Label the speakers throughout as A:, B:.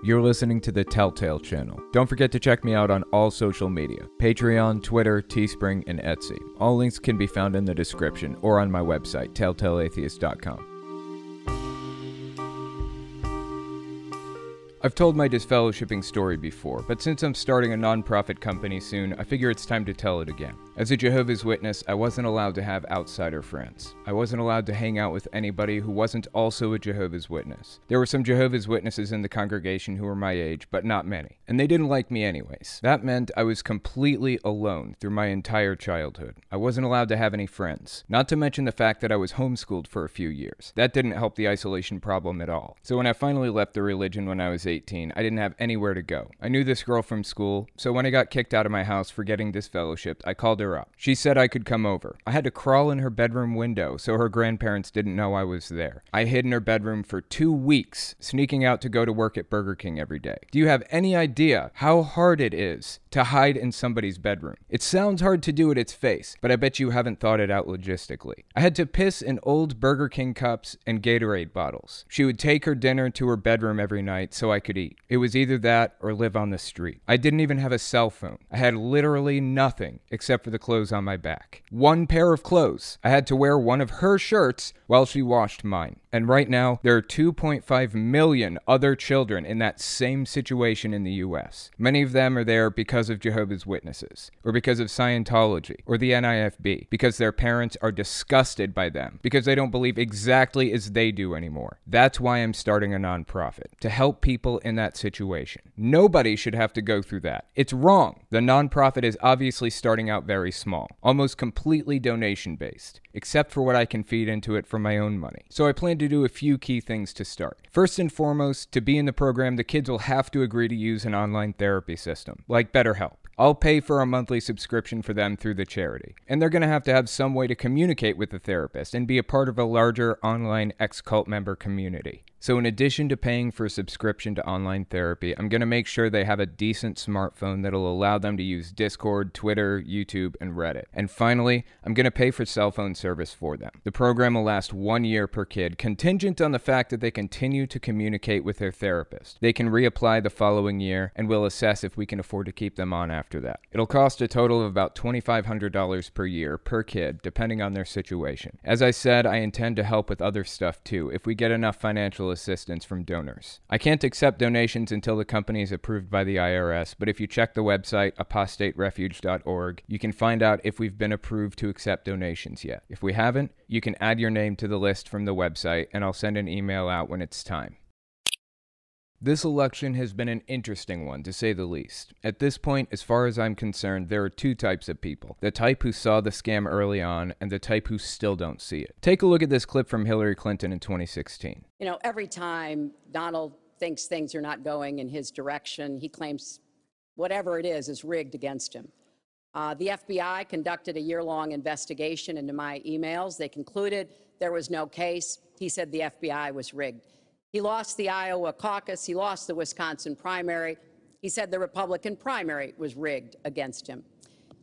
A: You're listening to the Telltale Channel. Don't forget to check me out on all social media Patreon, Twitter, Teespring, and Etsy. All links can be found in the description or on my website, telltaleatheist.com. I've told my disfellowshipping story before, but since I'm starting a nonprofit company soon, I figure it's time to tell it again. As a Jehovah's Witness, I wasn't allowed to have outsider friends. I wasn't allowed to hang out with anybody who wasn't also a Jehovah's Witness. There were some Jehovah's Witnesses in the congregation who were my age, but not many. And they didn't like me anyways. That meant I was completely alone through my entire childhood. I wasn't allowed to have any friends. Not to mention the fact that I was homeschooled for a few years. That didn't help the isolation problem at all. So when I finally left the religion when I was 18, I didn't have anywhere to go. I knew this girl from school, so when I got kicked out of my house for getting disfellowshipped, I called her up. She said I could come over. I had to crawl in her bedroom window so her grandparents didn't know I was there. I hid in her bedroom for two weeks, sneaking out to go to work at Burger King every day. Do you have any idea how hard it is to hide in somebody's bedroom? It sounds hard to do at its face, but I bet you haven't thought it out logistically. I had to piss in old Burger King cups and Gatorade bottles. She would take her dinner to her bedroom every night so I could eat. It was either that or live on the street. I didn't even have a cell phone. I had literally nothing except for the clothes on my back. One pair of clothes. I had to wear one of her shirts while she washed mine. And right now, there are 2.5 million other children in that same situation in the US. Many of them are there because of Jehovah's Witnesses, or because of Scientology, or the NIFB, because their parents are disgusted by them, because they don't believe exactly as they do anymore. That's why I'm starting a nonprofit, to help people in that situation. Nobody should have to go through that. It's wrong. The nonprofit is obviously starting out very small, almost completely donation based, except for what I can feed into it from my own money. So I plan to do a few key things to start. First and foremost, to be in the program, the kids will have to agree to use an online therapy system, like BetterHelp. I'll pay for a monthly subscription for them through the charity. And they're going to have to have some way to communicate with the therapist and be a part of a larger online ex cult member community. So, in addition to paying for a subscription to online therapy, I'm going to make sure they have a decent smartphone that'll allow them to use Discord, Twitter, YouTube, and Reddit. And finally, I'm going to pay for cell phone service for them. The program will last one year per kid, contingent on the fact that they continue to communicate with their therapist. They can reapply the following year, and we'll assess if we can afford to keep them on after that. It'll cost a total of about $2,500 per year per kid, depending on their situation. As I said, I intend to help with other stuff too, if we get enough financial assistance from donors. I can't accept donations until the company is approved by the IRS, but if you check the website apostaterefuge.org, you can find out if we've been approved to accept donations yet. If we haven't, you can add your name to the list from the website, and I'll send an email out when it's time. This election has been an interesting one, to say the least. At this point, as far as I'm concerned, there are two types of people the type who saw the scam early on, and the type who still don't see it. Take a look at this clip from Hillary Clinton in 2016.
B: You know, every time Donald thinks things are not going in his direction, he claims whatever it is is rigged against him. Uh, the FBI conducted a year long investigation into my emails. They concluded there was no case. He said the FBI was rigged. He lost the Iowa caucus. He lost the Wisconsin primary. He said the Republican primary was rigged against him.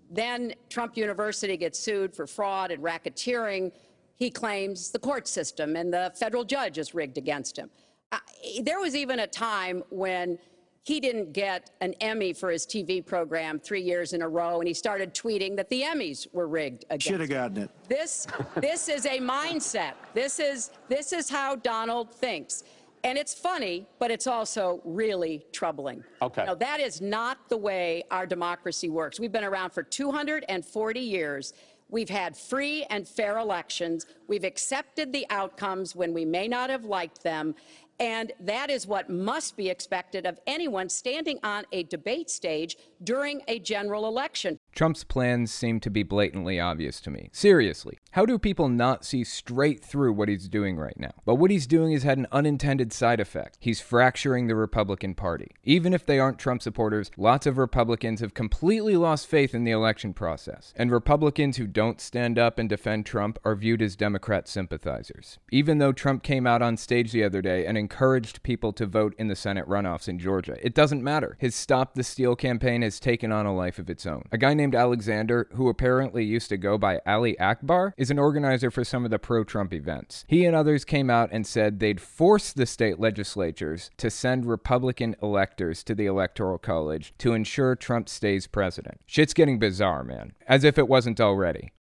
B: Then Trump University gets sued for fraud and racketeering. He claims the court system and the federal judge is rigged against him. Uh, there was even a time when he didn't get an Emmy for his TV program three years in a row, and he started tweeting that the Emmys were rigged against him.
C: Should have gotten it.
B: This, this is a mindset. This is, this is how Donald thinks. And it's funny, but it's also really troubling.
D: Okay.
B: You know, that is not the way our democracy works. We've been around for 240 years. We've had free and fair elections. We've accepted the outcomes when we may not have liked them. And that is what must be expected of anyone standing on a debate stage during a general election.
A: Trump's plans seem to be blatantly obvious to me. Seriously, how do people not see straight through what he's doing right now? But what he's doing has had an unintended side effect. He's fracturing the Republican Party. Even if they aren't Trump supporters, lots of Republicans have completely lost faith in the election process. And Republicans who don't stand up and defend Trump are viewed as Democrat sympathizers. Even though Trump came out on stage the other day and encouraged people to vote in the Senate runoffs in Georgia, it doesn't matter. His Stop the Steal campaign has taken on a life of its own. A guy named named Alexander, who apparently used to go by Ali Akbar, is an organizer for some of the pro Trump events. He and others came out and said they'd force the state legislatures to send Republican electors to the Electoral College to ensure Trump stays president. Shit's getting bizarre, man. As if it wasn't already.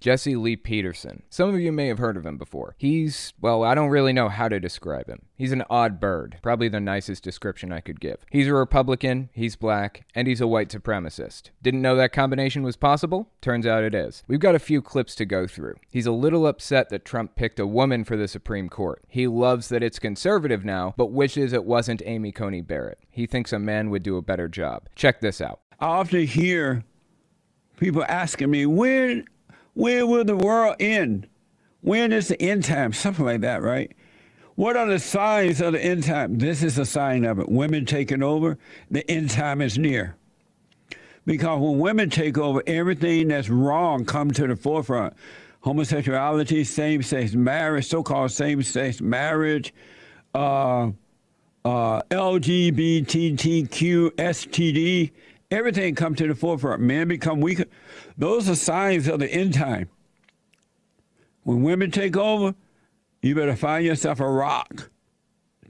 A: Jesse Lee Peterson. Some of you may have heard of him before. He's, well, I don't really know how to describe him. He's an odd bird, probably the nicest description I could give. He's a Republican, he's black, and he's a white supremacist. Didn't know that combination was possible? Turns out it is. We've got a few clips to go through. He's a little upset that Trump picked a woman for the Supreme Court. He loves that it's conservative now, but wishes it wasn't Amy Coney Barrett. He thinks a man would do a better job. Check this out.
C: I often hear people asking me, when where will the world end? When is the end time? Something like that, right? What are the signs of the end time? This is a sign of it. Women taking over, the end time is near. Because when women take over, everything that's wrong comes to the forefront. Homosexuality, same-sex marriage, so-called same-sex marriage, uh, uh, LGBTQ, STD, everything come to the forefront. Men become weaker. Those are signs of the end time. When women take over, you better find yourself a rock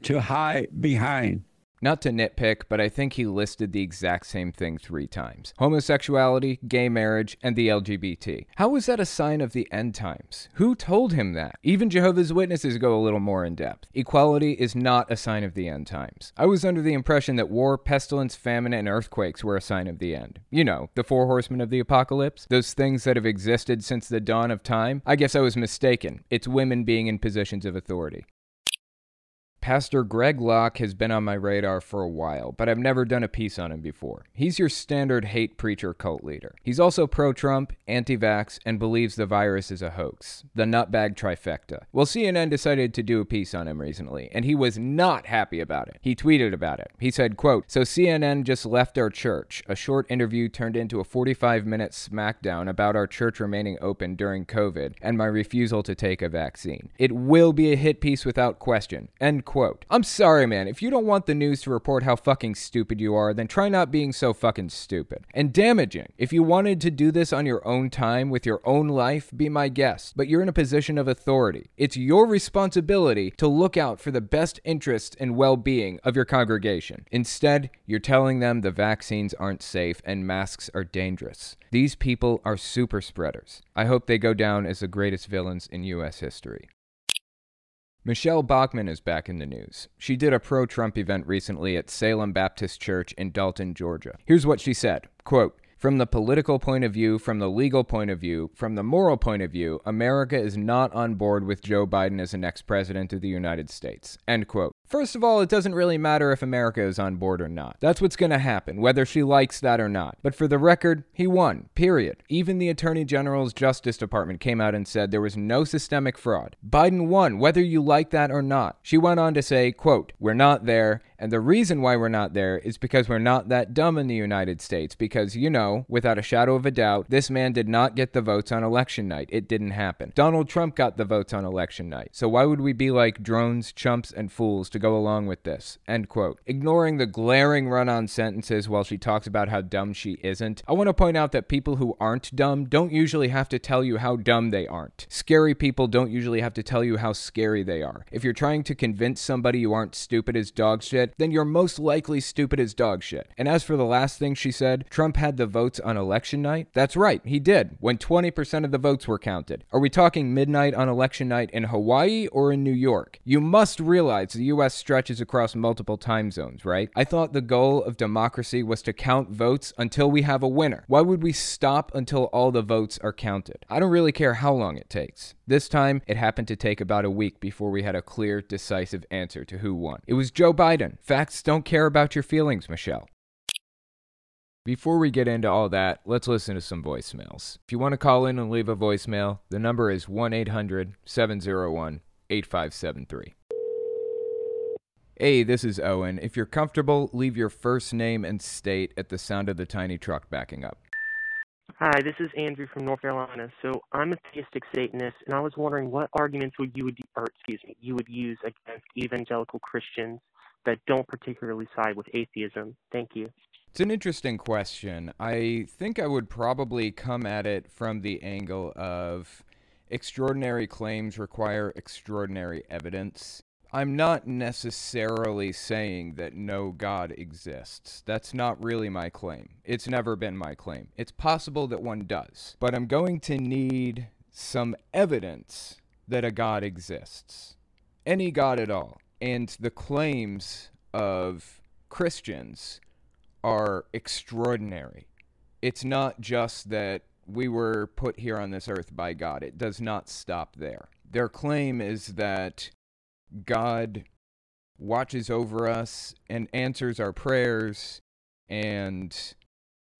C: to hide behind.
A: Not to nitpick, but I think he listed the exact same thing three times homosexuality, gay marriage, and the LGBT. How is that a sign of the end times? Who told him that? Even Jehovah's Witnesses go a little more in depth. Equality is not a sign of the end times. I was under the impression that war, pestilence, famine, and earthquakes were a sign of the end. You know, the four horsemen of the apocalypse, those things that have existed since the dawn of time. I guess I was mistaken. It's women being in positions of authority. Pastor Greg Locke has been on my radar for a while, but I've never done a piece on him before. He's your standard hate preacher cult leader. He's also pro Trump, anti vax, and believes the virus is a hoax. The nutbag trifecta. Well, CNN decided to do a piece on him recently, and he was not happy about it. He tweeted about it. He said, quote, So CNN just left our church. A short interview turned into a 45 minute smackdown about our church remaining open during COVID and my refusal to take a vaccine. It will be a hit piece without question. End quote quote. I'm sorry, man. If you don't want the news to report how fucking stupid you are, then try not being so fucking stupid. And damaging. If you wanted to do this on your own time with your own life, be my guest. But you're in a position of authority. It's your responsibility to look out for the best interests and well being of your congregation. Instead, you're telling them the vaccines aren't safe and masks are dangerous. These people are super spreaders. I hope they go down as the greatest villains in U.S. history. Michele Bachmann is back in the news. She did a pro Trump event recently at Salem Baptist Church in Dalton, Georgia. Here's what she said quote, from the political point of view, from the legal point of view, from the moral point of view, America is not on board with Joe Biden as the next president of the United States. End quote. First of all, it doesn't really matter if America is on board or not. That's what's going to happen, whether she likes that or not. But for the record, he won, period. Even the Attorney General's Justice Department came out and said there was no systemic fraud. Biden won, whether you like that or not. She went on to say, quote, We're not there, and the reason why we're not there is because we're not that dumb in the United States, because, you know, without a shadow of a doubt, this man did not get the votes on election night. It didn't happen. Donald Trump got the votes on election night. So why would we be like drones, chumps, and fools to go along with this. End quote. Ignoring the glaring run on sentences while she talks about how dumb she isn't, I want to point out that people who aren't dumb don't usually have to tell you how dumb they aren't. Scary people don't usually have to tell you how scary they are. If you're trying to convince somebody you aren't stupid as dog shit, then you're most likely stupid as dog shit. And as for the last thing she said, Trump had the votes on election night. That's right, he did, when 20% of the votes were counted. Are we talking midnight on election night in Hawaii or in New York? You must realize the US stretches across multiple time zones, right? I thought the goal of democracy was to count votes until we have a winner. Why would we stop until all the votes are counted? I don't really care how long it takes. This time, it happened to take about a week before we had a clear, decisive answer to who won. It was Joe Biden. Facts don't care about your feelings, Michele. Before we get into all that, let's listen to some voicemails. If you want to call in and leave a voicemail, the number is 1 800 701 8573. Hey, this is Owen. If you're comfortable, leave your first name and state at the sound of the tiny truck backing up.
D: Hi, this is Andrew from North Carolina. So I'm a theistic Satanist, and I was wondering what arguments would you would, or excuse me, you would use against evangelical Christians that don't particularly side with atheism. Thank you.
A: It's an interesting question. I think I would probably come at it from the angle of extraordinary claims require extraordinary evidence. I'm not necessarily saying that no God exists. That's not really my claim. It's never been my claim. It's possible that one does. But I'm going to need some evidence that a God exists. Any God at all. And the claims of Christians are extraordinary. It's not just that we were put here on this earth by God, it does not stop there. Their claim is that God watches over us and answers our prayers and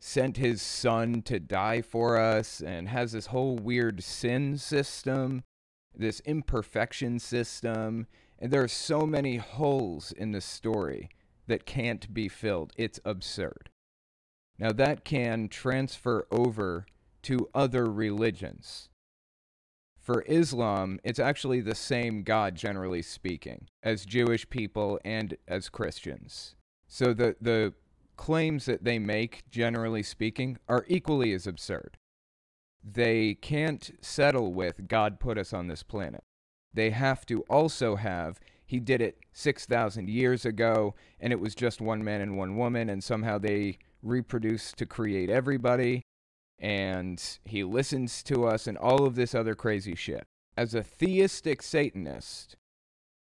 A: sent his son to die for us and has this whole weird sin system, this imperfection system. And there are so many holes in the story that can't be filled. It's absurd. Now, that can transfer over to other religions. For Islam, it's actually the same God, generally speaking, as Jewish people and as Christians. So the, the claims that they make, generally speaking, are equally as absurd. They can't settle with God put us on this planet. They have to also have he did it 6,000 years ago, and it was just one man and one woman, and somehow they reproduced to create everybody, and he listens to us, and all of this other crazy shit. As a theistic Satanist,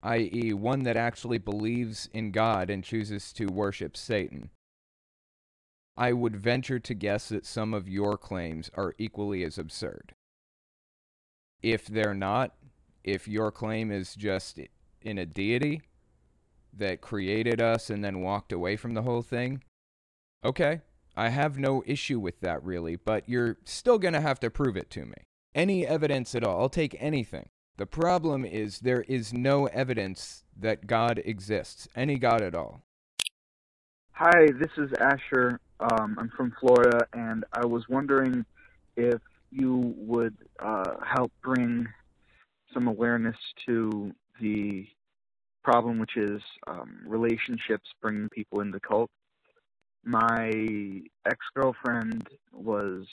A: i.e., one that actually believes in God and chooses to worship Satan, I would venture to guess that some of your claims are equally as absurd. If they're not, if your claim is just in a deity that created us and then walked away from the whole thing, okay, I have no issue with that really, but you're still going to have to prove it to me. Any evidence at all, I'll take anything. The problem is there is no evidence that God exists, any God at all.
E: Hi, this is Asher. Um, I'm from Florida, and I was wondering if you would uh, help bring some awareness to the problem, which is um, relationships bringing people into cults. My ex girlfriend was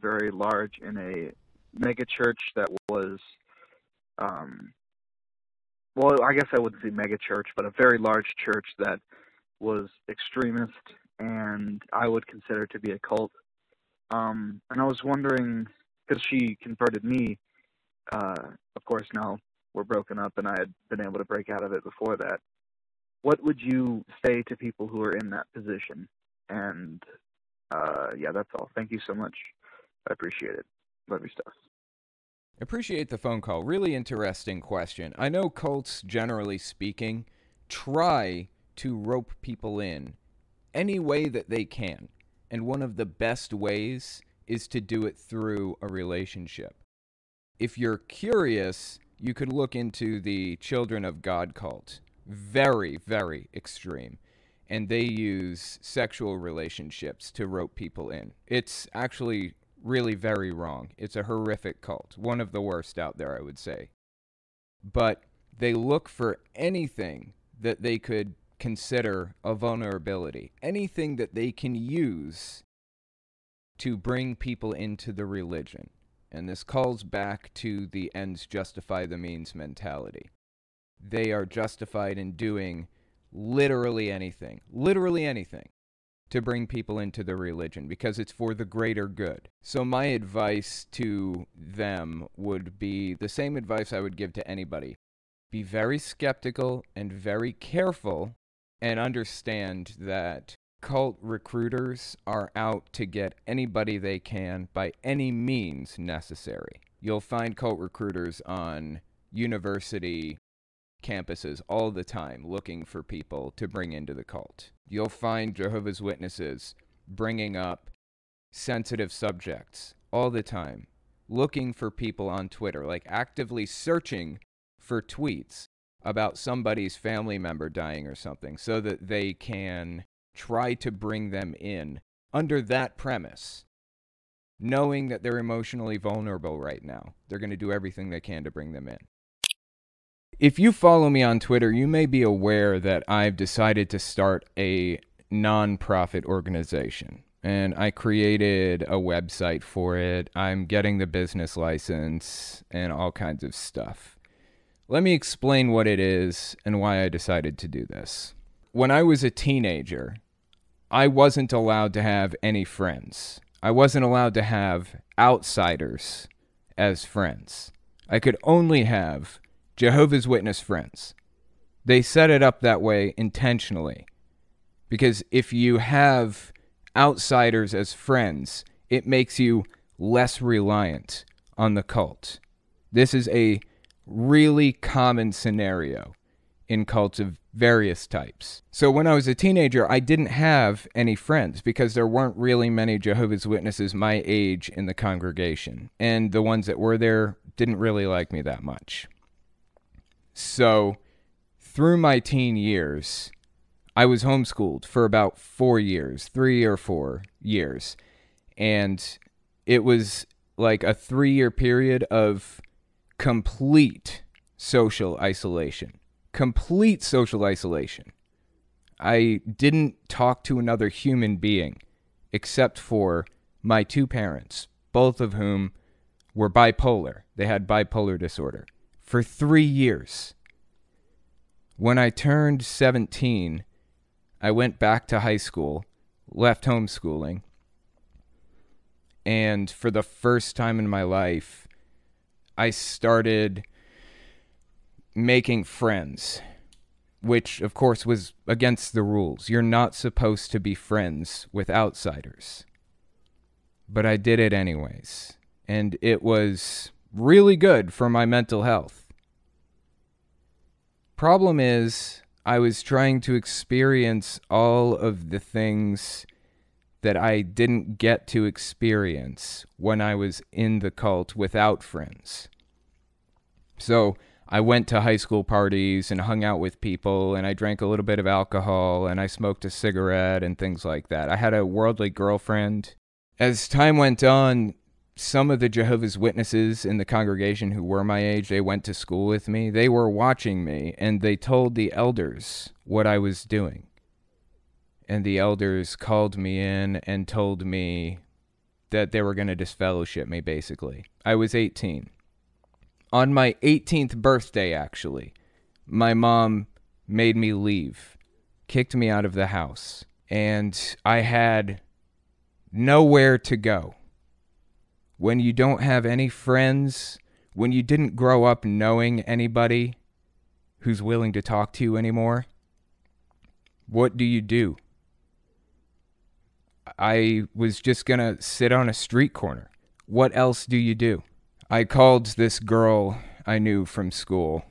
E: very large in a mega church that was, um, well, I guess I wouldn't say mega church, but a very large church that was extremist and I would consider to be a cult. Um, and I was wondering, because she converted me, uh, of course now we're broken up and I had been able to break out of it before that. What would you say to people who are in that position? And uh, yeah, that's all. Thank you so much. I appreciate it. Love your stuff.
A: Appreciate the phone call. Really interesting question. I know cults, generally speaking, try to rope people in any way that they can. And one of the best ways is to do it through a relationship. If you're curious, you could look into the Children of God cult. Very, very extreme. And they use sexual relationships to rope people in. It's actually really very wrong. It's a horrific cult. One of the worst out there, I would say. But they look for anything that they could consider a vulnerability, anything that they can use to bring people into the religion. And this calls back to the ends justify the means mentality. They are justified in doing literally anything, literally anything, to bring people into the religion because it's for the greater good. So, my advice to them would be the same advice I would give to anybody be very skeptical and very careful and understand that cult recruiters are out to get anybody they can by any means necessary. You'll find cult recruiters on university campuses all the time looking for people to bring into the cult. You'll find Jehovah's Witnesses bringing up sensitive subjects all the time, looking for people on Twitter, like actively searching for tweets about somebody's family member dying or something so that they can try to bring them in under that premise, knowing that they're emotionally vulnerable right now. They're going to do everything they can to bring them in. If you follow me on Twitter, you may be aware that I've decided to start a nonprofit organization. And I created a website for it. I'm getting the business license and all kinds of stuff. Let me explain what it is and why I decided to do this. When I was a teenager, I wasn't allowed to have any friends. I wasn't allowed to have outsiders as friends. I could only have Jehovah's Witness friends. They set it up that way intentionally. Because if you have outsiders as friends, it makes you less reliant on the cult. This is a really common scenario in cults of various types. So when I was a teenager, I didn't have any friends because there weren't really many Jehovah's Witnesses my age in the congregation. And the ones that were there didn't really like me that much. So through my teen years, I was homeschooled for about four years, three or four years. And it was like a three year period of complete social isolation. Complete social isolation. I didn't talk to another human being except for my two parents, both of whom were bipolar. They had bipolar disorder for three years. When I turned 17, I went back to high school, left homeschooling, and for the first time in my life, I started making friends, which of course was against the rules. You're not supposed to be friends with outsiders. But I did it anyways, and it was really good for my mental health. Problem is, I was trying to experience all of the things that I didn't get to experience when I was in the cult without friends. So I went to high school parties and hung out with people, and I drank a little bit of alcohol, and I smoked a cigarette and things like that. I had a worldly girlfriend. As time went on, some of the Jehovah's Witnesses in the congregation who were my age, they went to school with me. They were watching me and they told the elders what I was doing. And the elders called me in and told me that they were going to disfellowship me, basically. I was 18. On my 18th birthday, actually, my mom made me leave, kicked me out of the house, and I had nowhere to go when you don't have any friends, when you didn't grow up knowing anybody who's willing to talk to you anymore, what do you do? I was just going to sit on a street corner. What else do you do? I called this girl I knew from school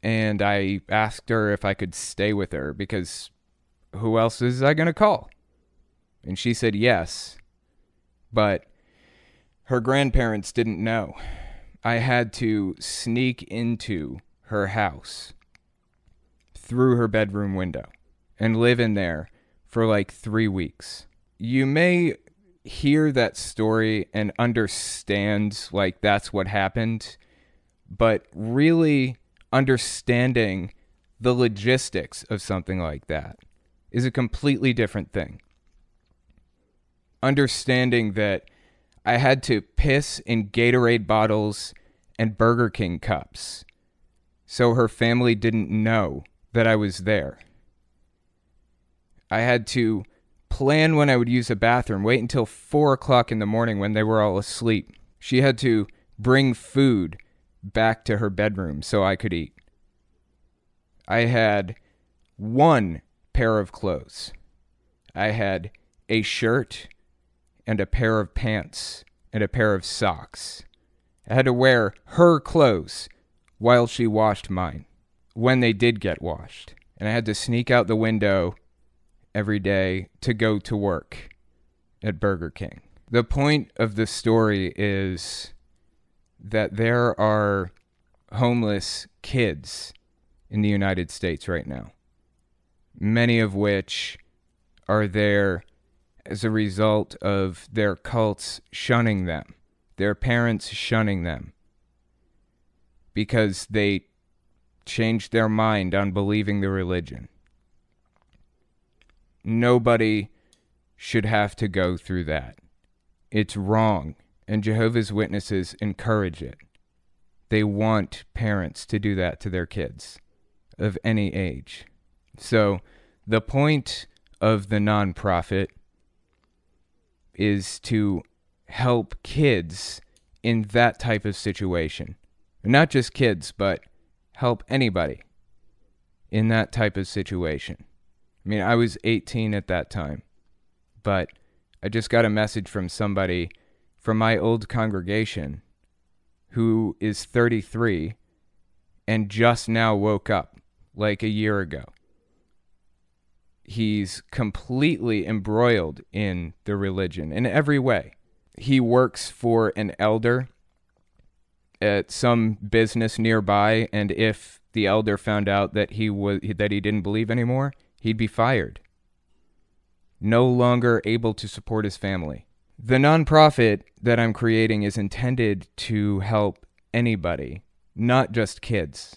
A: and I asked her if I could stay with her because who else is I going to call? And she said yes but her grandparents didn't know. I had to sneak into her house through her bedroom window and live in there for like three weeks. You may hear that story and understand like that's what happened, but really understanding the logistics of something like that is a completely different thing understanding that I had to piss in Gatorade bottles and Burger King cups. So her family didn't know that I was there. I had to plan when I would use a bathroom, wait until four o'clock in the morning when they were all asleep. She had to bring food back to her bedroom so I could eat. I had one pair of clothes. I had a shirt and a pair of pants and a pair of socks. I had to wear her clothes while she washed mine when they did get washed. And I had to sneak out the window every day to go to work at Burger King. The point of the story is that there are homeless kids in the United States right now, many of which are there as a result of their cults shunning them, their parents shunning them, because they changed their mind on believing the religion. nobody should have to go through that. It's wrong, and Jehovah's Witnesses encourage it. They want parents to do that to their kids of any age. So, the point of the nonprofit is to help kids in that type of situation. Not just kids, but help anybody in that type of situation. I mean, I was 18 at that time, but I just got a message from somebody from my old congregation who is 33 and just now woke up like a year ago. He's completely embroiled in the religion in every way. He works for an elder at some business nearby, and if the elder found out that he was that he didn't believe anymore, he'd be fired. No longer able to support his family. The nonprofit that I'm creating is intended to help anybody, not just kids,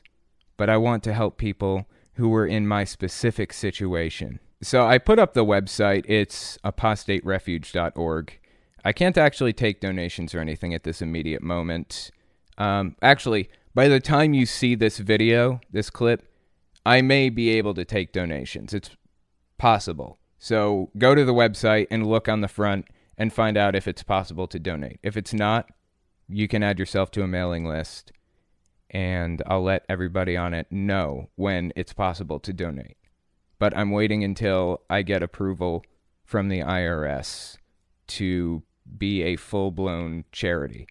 A: but I want to help people who were in my specific situation. So I put up the website, it's apostaterefuge.org. I can't actually take donations or anything at this immediate moment. Um, actually, by the time you see this video, this clip, I may be able to take donations. It's possible. So go to the website and look on the front and find out if it's possible to donate. If it's not, you can add yourself to a mailing list and I'll let everybody on it know when it's possible to donate. But I'm waiting until I get approval from the IRS to be a full blown charity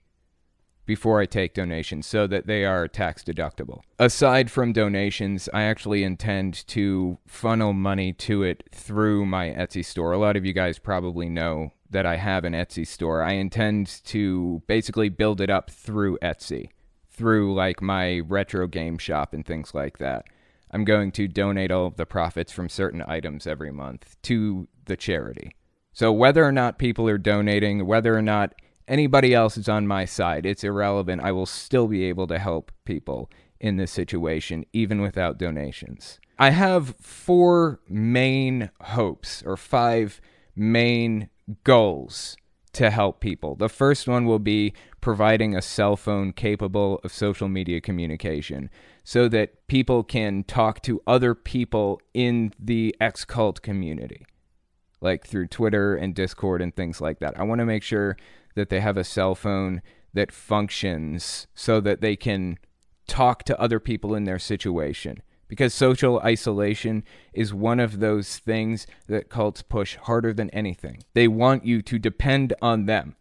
A: before I take donations so that they are tax deductible. Aside from donations, I actually intend to funnel money to it through my Etsy store. A lot of you guys probably know that I have an Etsy store. I intend to basically build it up through Etsy, through like my retro game shop and things like that. I'm going to donate all of the profits from certain items every month to the charity. So whether or not people are donating, whether or not anybody else is on my side. It's irrelevant. I will still be able to help people in this situation, even without donations. I have four main hopes or five main goals to help people. The first one will be providing a cell phone capable of social media communication so that people can talk to other people in the ex cult community, like through Twitter and Discord and things like that. I want to make sure that they have a cell phone that functions so that they can talk to other people in their situation. Because social isolation is one of those things that cults push harder than anything. They want you to depend on them.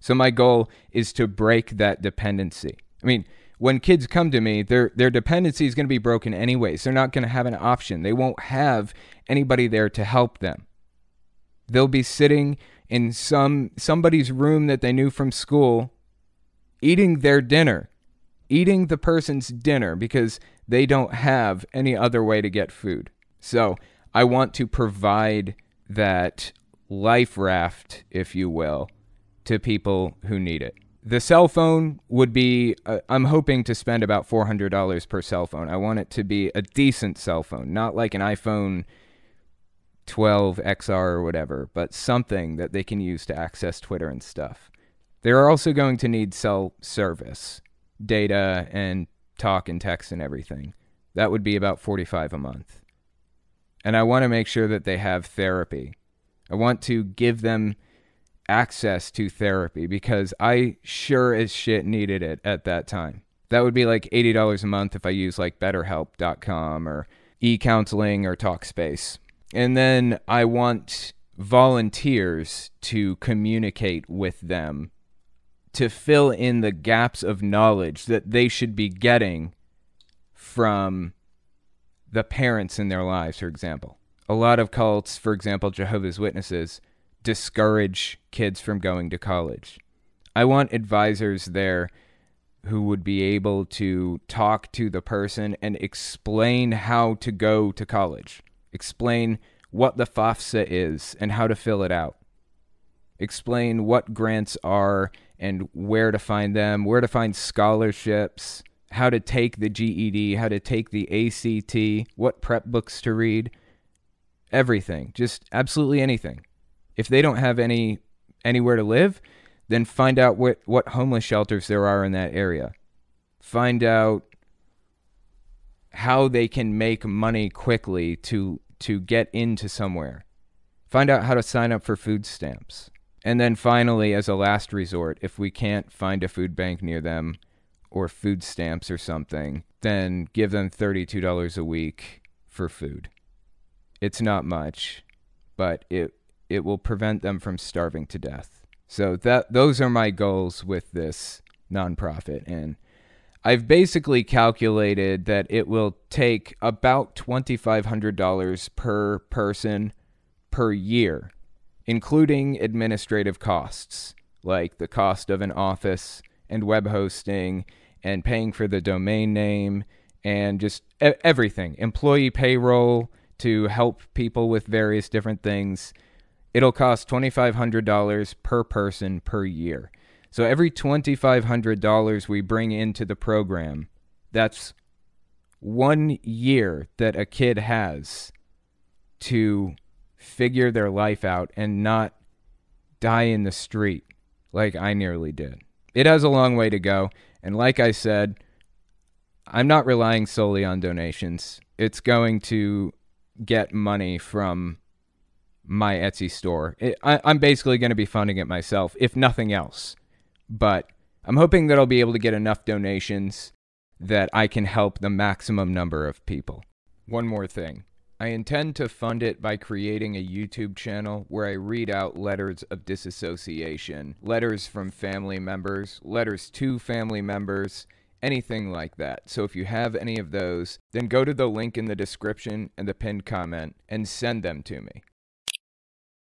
A: So my goal is to break that dependency. I mean, when kids come to me, their their dependency is going to be broken anyways. They're not going to have an option. They won't have anybody there to help them. They'll be sitting in some somebody's room that they knew from school eating their dinner eating the person's dinner because they don't have any other way to get food. So i want to provide that life raft if you will to people who need it. The cell phone would be uh, i'm hoping to spend about $400 per cell phone. I want it to be a decent cell phone not like an iphone 12 XR or whatever, but something that they can use to access Twitter and stuff. They're also going to need cell service, data and talk and text and everything. That would be about 45 a month. And I want to make sure that they have therapy. I want to give them access to therapy because I sure as shit needed it at that time. That would be like $80 a month if I use like betterhelp.com or e-counseling or Talkspace. And then I want volunteers to communicate with them to fill in the gaps of knowledge that they should be getting from the parents in their lives, for example. A lot of cults, for example, Jehovah's Witnesses, discourage kids from going to college. I want advisors there who would be able to talk to the person and explain how to go to college Explain what the FAFSA is and how to fill it out. Explain what grants are and where to find them, where to find scholarships, how to take the GED, how to take the ACT, what prep books to read. everything, just absolutely anything. If they don't have any anywhere to live, then find out what what homeless shelters there are in that area. Find out how they can make money quickly to to get into somewhere. Find out how to sign up for food stamps. And then finally as a last resort, if we can't find a food bank near them or food stamps or something, then give them $32 a week for food. It's not much, but it it will prevent them from starving to death. So that those are my goals with this nonprofit and I've basically calculated that it will take about $2500 per person per year, including administrative costs like the cost of an office and web hosting and paying for the domain name and just everything employee payroll to help people with various different things. It'll cost $2,500 per person per year. So every $2,500 we bring into the program, that's one year that a kid has to figure their life out and not die in the street like I nearly did. It has a long way to go. And like I said, I'm not relying solely on donations. It's going to get money from my Etsy store. It, I, I'm basically going to be funding it myself, if nothing else. But I'm hoping that I'll be able to get enough donations that I can help the maximum number of people. One more thing. I intend to fund it by creating a YouTube channel where I read out letters of disassociation, letters from family members, letters to family members, anything like that. So if you have any of those, then go to the link in the description and the pinned comment and send them to me.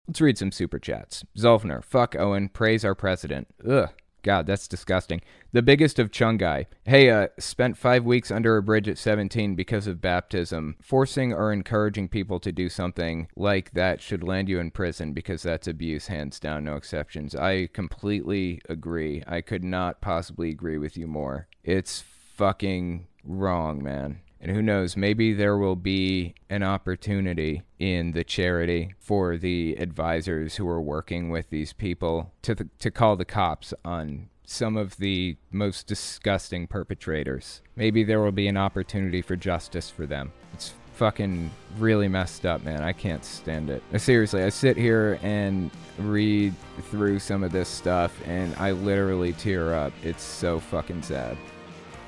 A: Let's read some super chats. Zolfner, fuck Owen, praise our president. Ugh. God, that's disgusting. The biggest of Chungai. Hey, uh, spent five weeks under a bridge at 17 because of baptism. Forcing or encouraging people to do something like that should land you in prison because that's abuse, hands down, no exceptions. I completely agree. I could not possibly agree with you more. It's fucking wrong, man. And who knows, maybe there will be an opportunity in the charity for the advisors who are working with these people to, th- to call the cops on some of the most disgusting perpetrators. Maybe there will be an opportunity for justice for them. It's fucking really messed up, man. I can't stand it. Seriously, I sit here and read through some of this stuff and I literally tear up. It's so fucking sad.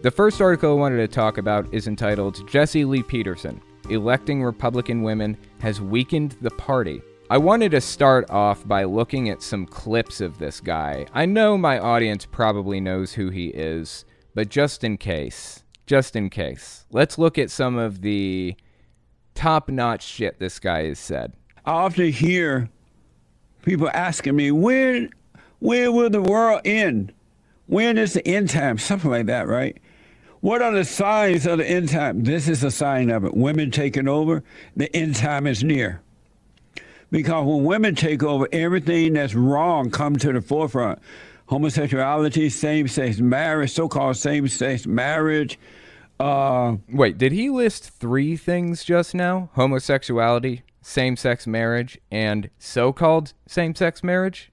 A: The first article I wanted to talk about is entitled Jesse Lee Peterson Electing Republican Women Has Weakened the Party. I wanted to start off by looking at some clips of this guy. I know my audience probably knows who he is, but just in case, just in case, let's look at some of the top notch shit this guy has said.
C: I often hear people asking me, when, when will the world end? When is the end time? Something like that, right? What are the signs of the end time? This is a sign of it. Women taking over, the end time is near. Because when women take over, everything that's wrong comes to the forefront. Homosexuality, same-sex marriage, so-called same-sex marriage. Uh,
A: Wait, did he list three things just now? Homosexuality, same sex marriage, and so called same sex marriage?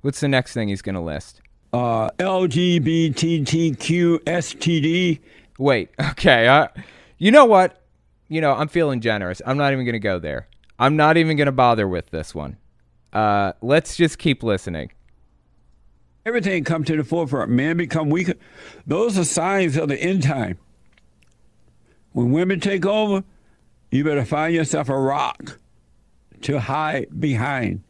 A: What's the next thing he's going to list?
C: Uh, LGBTQ STD.
A: Wait, okay. Uh, you know what? You know, I'm feeling generous. I'm not even going to go there. I'm not even going to bother with this one. Uh, let's just keep listening.
C: Everything come to the forefront. Men become weaker. Those are signs of the end time. When women take over, you better find yourself a rock to hide behind.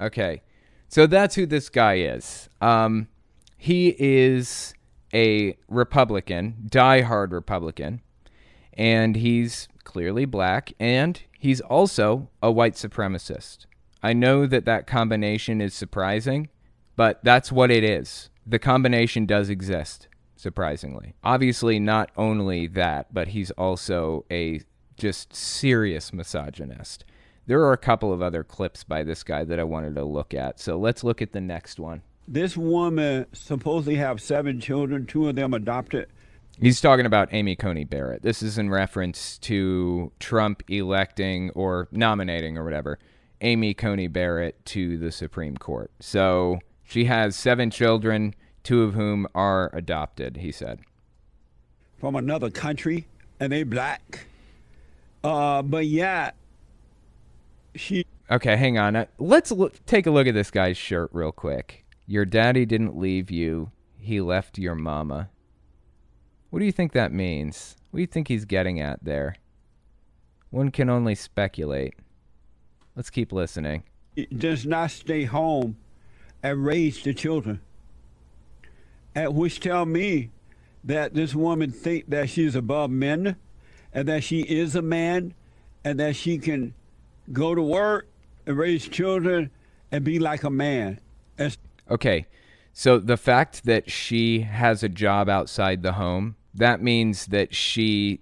A: Okay. So that's who this guy is. Um, he is a Republican, diehard Republican, and he's clearly black, and He's also a white supremacist. I know that that combination is surprising, but that's what it is. The combination does exist, surprisingly. Obviously, not only that, but he's also a just serious misogynist. There are a couple of other clips by this guy that I wanted to look at. So let's look at the next one.
C: This woman supposedly have seven children, two of them adopted.
A: He's talking about Amy Coney Barrett. This is in reference to Trump electing or nominating or whatever Amy Coney Barrett to the Supreme Court. So she has seven children, two of whom are adopted, he said.
C: From another country, and they black. Uh, but yeah, she.
A: Okay, hang on. Uh, let's look, take a look at this guy's shirt real quick. Your daddy didn't leave you, he left your mama. What do you think that means? What do you think he's getting at there? One can only speculate. Let's keep listening.
C: Does not stay home and raise the children. At which tell me that this woman think that she's above men and that she is a man and that she can go to work and raise children and be like a man. As-
A: okay. So the fact that she has a job outside the home, that means that she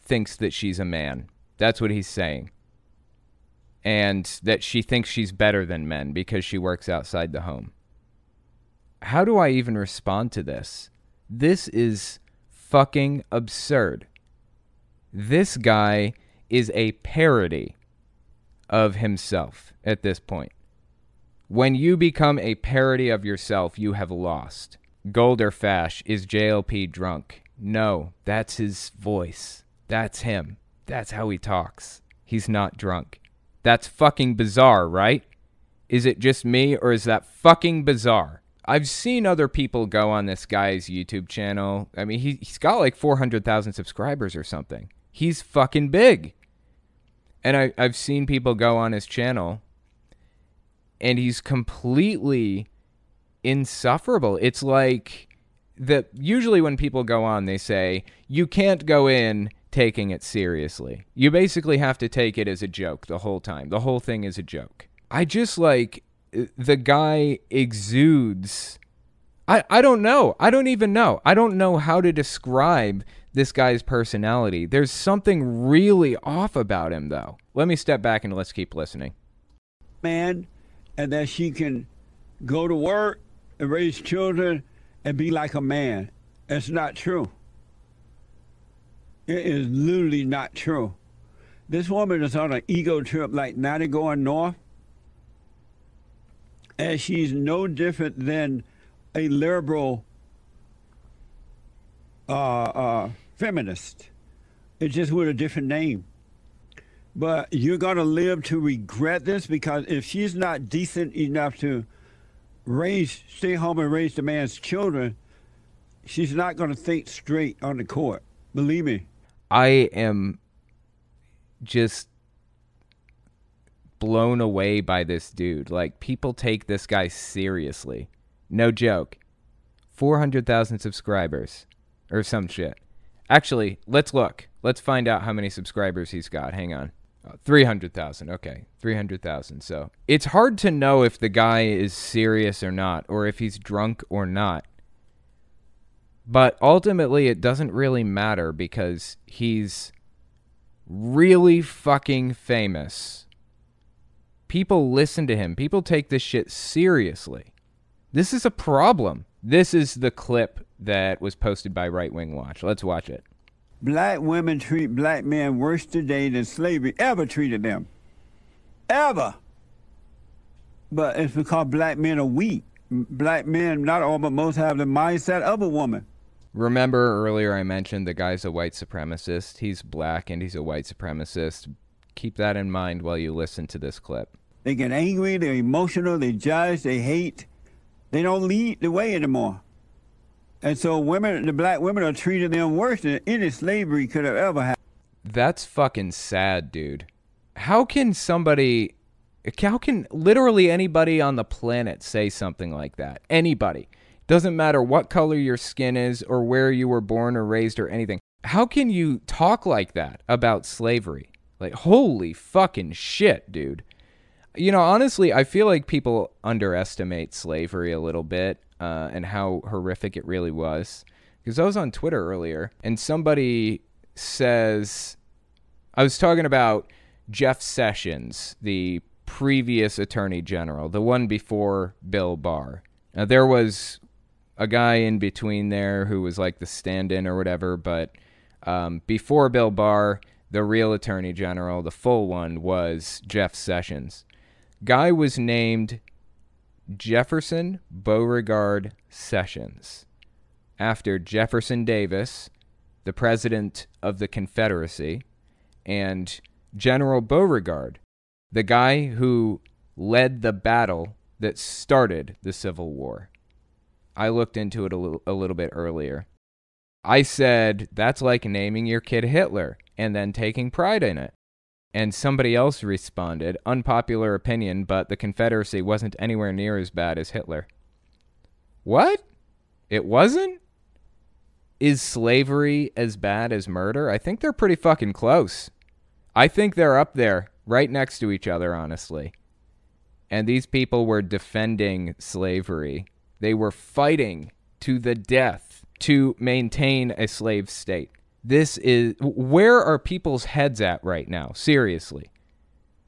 A: thinks that she's a man. That's what he's saying. And that she thinks she's better than men because she works outside the home. How do I even respond to this? This is fucking absurd. This guy is a parody of himself at this point. When you become a parody of yourself, you have lost. Golder Fash, is JLP drunk? No, that's his voice. That's him. That's how he talks. He's not drunk. That's fucking bizarre, right? Is it just me or is that fucking bizarre? I've seen other people go on this guy's YouTube channel. I mean, he, he's got like 400,000 subscribers or something. He's fucking big. And I, I've seen people go on his channel and he's completely insufferable. It's like that usually when people go on, they say, you can't go in taking it seriously. You basically have to take it as a joke the whole time. The whole thing is a joke. I just like the guy exudes. I, I don't know. I don't even know. I don't know how to describe this guy's personality. There's something really off about him, though. Let me step back and let's keep listening.
C: Man, and that she can go to work and raise children and be like a man. That's not true. It is literally not true. This woman is on an ego trip like Natty going north. And she's no different than a liberal uh, uh, feminist. It's just with a different name. But you're going to live to regret this because if she's not decent enough to raise, stay home and raise the man's children, she's not going to think straight on the court. Believe me.
A: I am just blown away by this dude. Like, people take this guy seriously. No joke. 400,000 subscribers or some shit. Actually, let's look. Let's find out how many subscribers he's got. Hang on. Uh, 300,000. Okay. 300,000. So it's hard to know if the guy is serious or not, or if he's drunk or not. But ultimately, it doesn't really matter because he's really fucking famous. People listen to him, people take this shit seriously. This is a problem. This is the clip that was posted by Right Wing Watch. Let's watch it.
C: Black women treat black men worse today than slavery ever treated them. Ever. But it's because black men are weak. Black men, not all but most, have the mindset of a woman.
A: Remember earlier I mentioned the guy's a white supremacist. He's black and he's a white supremacist. Keep that in mind while you listen to this clip.
C: They get angry, they're emotional, they judge, they hate. They don't lead the way anymore. And so women, the black women are treating them worse than any slavery could have ever had.
A: That's fucking sad, dude. How can somebody, how can literally anybody on the planet say something like that? Anybody. Doesn't matter what color your skin is or where you were born or raised or anything. How can you talk like that about slavery? Like, holy fucking shit, dude. You know, honestly, I feel like people underestimate slavery a little bit uh, and how horrific it really was. Because I was on Twitter earlier and somebody says, I was talking about Jeff Sessions, the previous attorney general, the one before Bill Barr. Now, there was a guy in between there who was like the stand in or whatever, but um, before Bill Barr, the real attorney general, the full one, was Jeff Sessions. Guy was named Jefferson Beauregard Sessions after Jefferson Davis, the president of the Confederacy, and General Beauregard, the guy who led the battle that started the Civil War. I looked into it a little, a little bit earlier. I said, that's like naming your kid Hitler and then taking pride in it. And somebody else responded, unpopular opinion, but the Confederacy wasn't anywhere near as bad as Hitler. What? It wasn't? Is slavery as bad as murder? I think they're pretty fucking close. I think they're up there, right next to each other, honestly. And these people were defending slavery. They were fighting to the death to maintain a slave state. This is where are people's heads at right now? Seriously.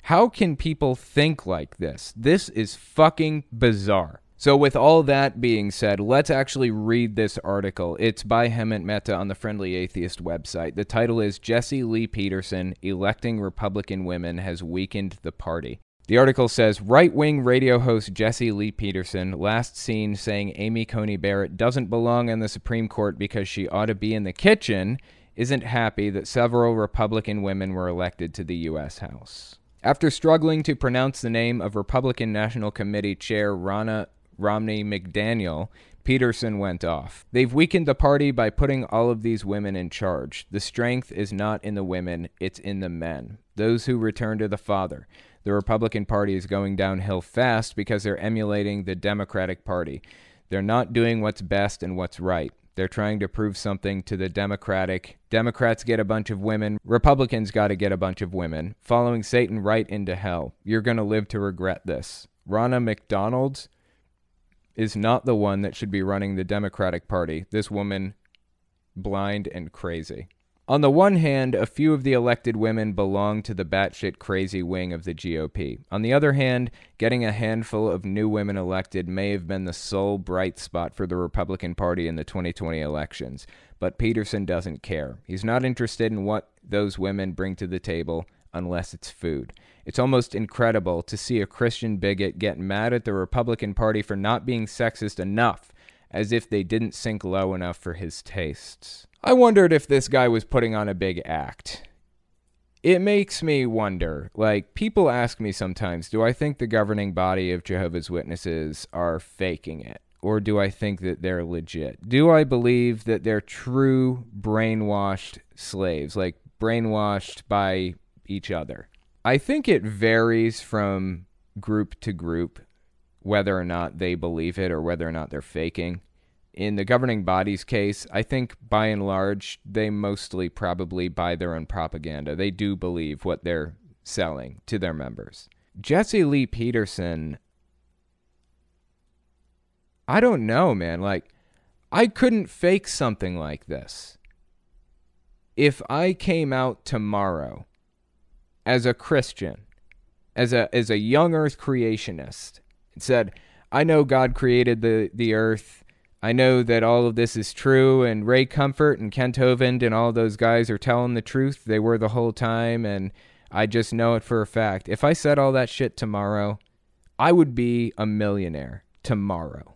A: How can people think like this? This is fucking bizarre. So, with all that being said, let's actually read this article. It's by Hemant Mehta on the Friendly Atheist website. The title is Jesse Lee Peterson Electing Republican Women Has Weakened the Party. The article says right wing radio host Jesse Lee Peterson, last seen saying Amy Coney Barrett doesn't belong in the Supreme Court because she ought to be in the kitchen, isn't happy that several Republican women were elected to the U.S. House. After struggling to pronounce the name of Republican National Committee Chair Ronna Romney McDaniel, Peterson went off. They've weakened the party by putting all of these women in charge. The strength is not in the women, it's in the men, those who return to the Father. The Republican Party is going downhill fast because they're emulating the Democratic Party. They're not doing what's best and what's right. They're trying to prove something to the Democratic. Democrats get a bunch of women. Republicans got to get a bunch of women. Following Satan right into hell. You're going to live to regret this. Ronna McDonald is not the one that should be running the Democratic Party. This woman, blind and crazy. On the one hand, a few of the elected women belong to the batshit crazy wing of the GOP. On the other hand, getting a handful of new women elected may have been the sole bright spot for the Republican Party in the 2020 elections. But Peterson doesn't care. He's not interested in what those women bring to the table unless it's food. It's almost incredible to see a Christian bigot get mad at the Republican Party for not being sexist enough, as if they didn't sink low enough for his tastes. I wondered if this guy was putting on a big act. It makes me wonder. Like, people ask me sometimes, do I think the governing body of Jehovah's Witnesses are faking it? Or do I think that they're legit? Do I believe that they're true brainwashed slaves, like brainwashed by each other? I think it varies from group to group whether or not they believe it or whether or not they're faking in the governing body's case, I think by and large, they mostly probably buy their own propaganda. They do believe what they're selling to their members. Jesse Lee Peterson, I don't know, man. Like, I couldn't fake something like this. If I came out tomorrow as a Christian, as a as a young earth creationist, and said, I know God created the, the earth I know that all of this is true, and Ray Comfort and Kent Hovind and all those guys are telling the truth. They were the whole time, and I just know it for a fact. If I said all that shit tomorrow, I would be a millionaire tomorrow.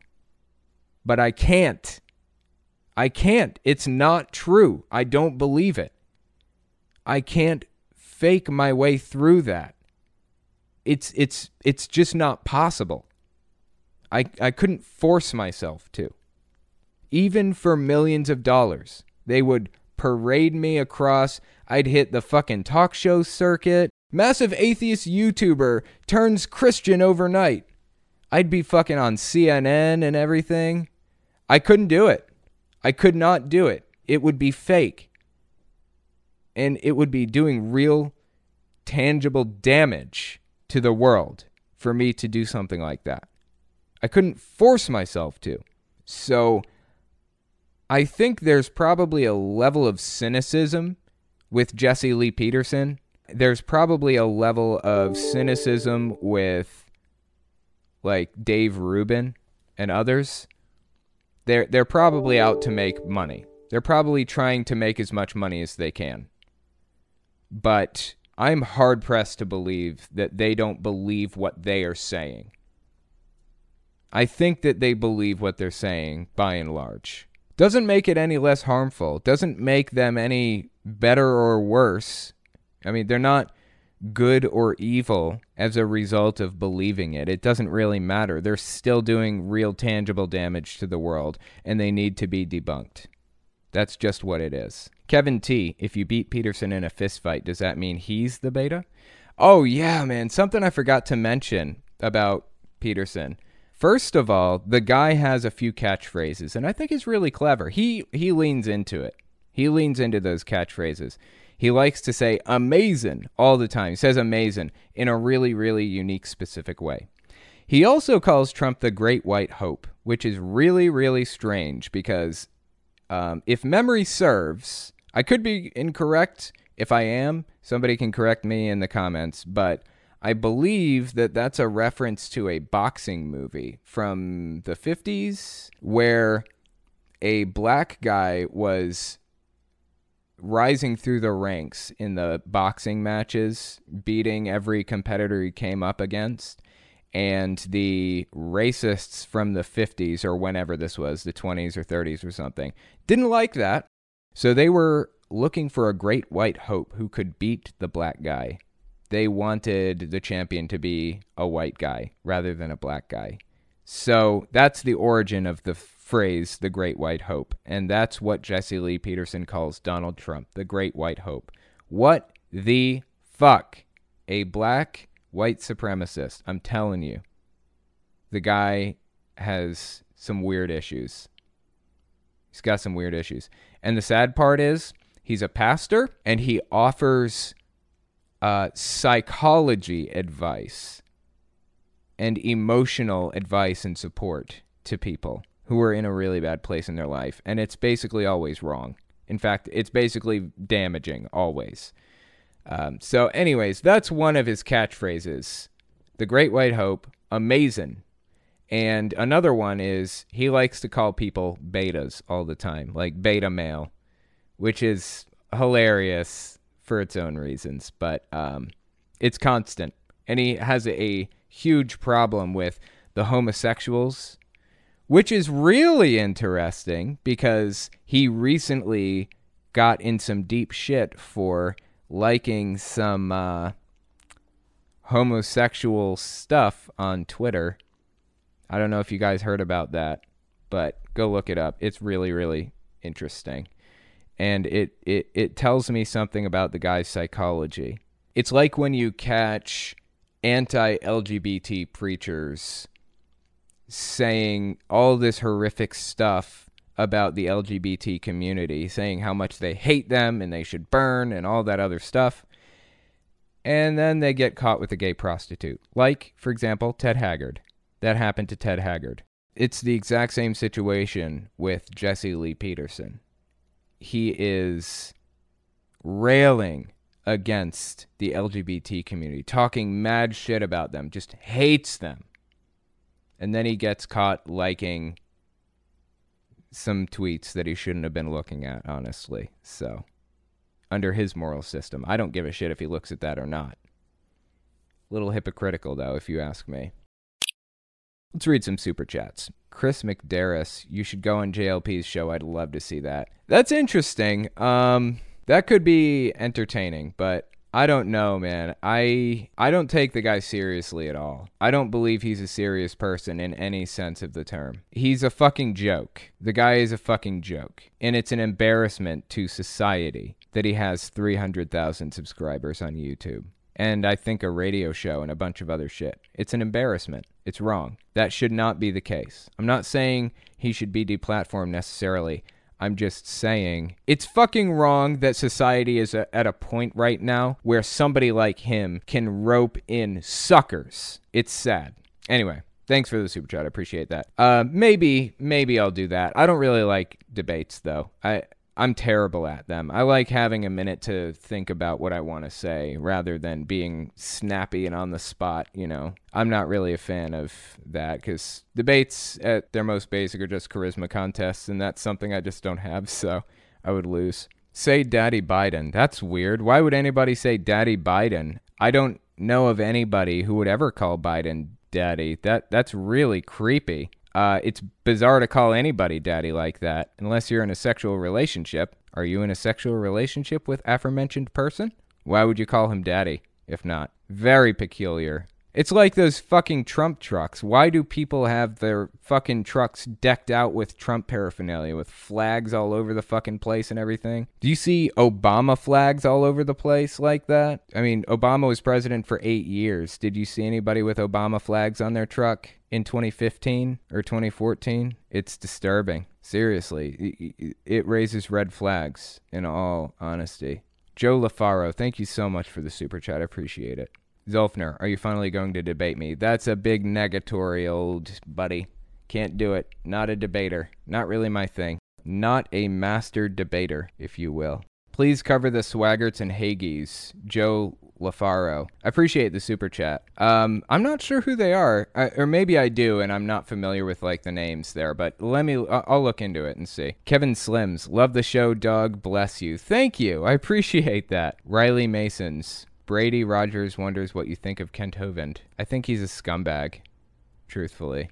A: But I can't. I can't. It's not true. I don't believe it. I can't fake my way through that. It's it's it's just not possible. I I couldn't force myself to even for millions of dollars. They would parade me across. I'd hit the fucking talk show circuit. Massive atheist YouTuber turns Christian overnight. I'd be fucking on CNN and everything. I couldn't do it. I could not do it. It would be fake. And it would be doing real tangible damage to the world for me to do something like that. I couldn't force myself to. So I think there's probably a level of cynicism with Jesse Lee Peterson. There's probably a level of cynicism with like Dave Rubin and others. They're they're probably out to make money. They're probably trying to make as much money as they can. But I'm hard pressed to believe that they don't believe what they are saying. I think that they believe what they're saying by and large. Doesn't make it any less harmful, doesn't make them any better or worse. I mean, they're not good or evil as a result of believing it. It doesn't really matter. They're still doing real tangible damage to the world, and they need to be debunked. That's just what it is. Kevin T, if you beat Peterson in a fist fight, does that mean he's the beta? Oh, yeah, man. Something I forgot to mention about Peterson. First of all, the guy has a few catchphrases, and I think he's really clever. He he leans into it. He leans into those catchphrases. He likes to say amazing all the time. He says amazing in a really, really unique, specific way. He also calls Trump the Great White Hope, which is really, really strange because um, if memory serves, I could be incorrect. If I am, somebody can correct me in the comments, but I believe that that's a reference to a boxing movie from the 50s where a black guy was rising through the ranks in the boxing matches, beating every competitor he came up against. And the racists from the 50s, or whenever this was, the 20s or 30s or something, didn't like that. So they were looking for a great white hope who could beat the black guy they wanted the champion to be a white guy rather than a black guy. So that's the origin of the phrase the great white hope. And that's what Jesse Lee Peterson calls Donald Trump, the great white hope. What the fuck? A black white supremacist. I'm telling you. The guy has some weird issues. He's got some weird issues. And the sad part is, he's a pastor and he offers uh, psychology advice and emotional advice and support to people who are in a really bad place in their life. And it's basically always wrong. In fact, it's basically damaging always. Um, so, anyways, that's one of his catchphrases The Great White Hope, amazing. And another one is he likes to call people betas all the time, like beta male, which is hilarious for its own reasons, but um, it's constant. And he has a huge problem with the homosexuals, which is really interesting because he recently got in some deep shit for liking some uh, homosexual stuff on Twitter. I don't know if you guys heard about that, but go look it up. It's really, really interesting and it, it, it tells me something about the guy's psychology. It's like when you catch anti LGBT preachers saying all this horrific stuff about the LGBT community, saying how much they hate them and they should burn and all that other stuff. And then they get caught with a gay prostitute. Like, for example, Ted Haggard. That happened to Ted Haggard. It's the exact same situation with Jesse Lee Peterson he is railing against the LGBT community, talking mad shit about them, just hates them. And then he gets caught liking some tweets that he shouldn't have been looking at, honestly. So, under his moral system, I don't give a shit if he looks at that or not. Little hypocritical, though, if you ask me. Let's read some super chats. Chris McDarris, you should go on JLP's show. I'd love to see that. That's interesting. Um, that could be entertaining, but I don't know, man. I I don't take the guy seriously at all. I don't believe he's a serious person in any sense of the term. He's a fucking joke. The guy is a fucking joke. And it's an embarrassment to society that he has 300,000 subscribers on YouTube and I think a radio show and a bunch of other shit. It's an embarrassment. It's wrong. That should not be the case. I'm not saying he should be deplatformed necessarily. I'm just saying it's fucking wrong that society is a, at a point right now where somebody like him can rope in suckers. It's sad. Anyway, thanks for the super chat. I appreciate that. Uh, maybe, maybe I'll do that. I don't really like debates though. I I'm terrible at them. I like having a minute to think about what I want to say rather than being snappy and on the spot, you know. I'm not really a fan of that because debates at their most basic are just charisma contests, and that's something I just don't have, so I would lose. Say Daddy Biden. That's weird. Why would anybody say Daddy Biden? I don't know of anybody who would ever call Biden Daddy. That that's really creepy. Uh, it's bizarre to call anybody daddy like that unless you're in a sexual relationship. Are you in a sexual relationship with aforementioned person? Why would you call him daddy if not? Very peculiar. It's like those fucking Trump trucks. Why do people have their fucking trucks decked out with Trump paraphernalia with flags all over the fucking place and everything? Do you see Obama flags all over the place like that? I mean, Obama was president for eight years. Did you see anybody with Obama flags on their truck in 2015 or 2014? It's disturbing. Seriously, it raises red flags in all honesty. Joe LaFaro, thank you so much for the super chat. I appreciate it. Zolfner, are you finally going to debate me? That's a big negatory, old buddy. Can't do it. Not a debater. Not really my thing. Not a master debater, if you will. Please cover the Swaggarts and Hagees. Joe LaFaro. I appreciate the super chat. Um, I'm not sure who they are, I, or maybe I do, and I'm not familiar with like the names there. But let me, I'll look into it and see. Kevin Slims, love the show, dog. Bless you. Thank you. I appreciate that. Riley Masons. Brady Rogers wonders what you think of Kent Hovind. I think he's a scumbag, truthfully.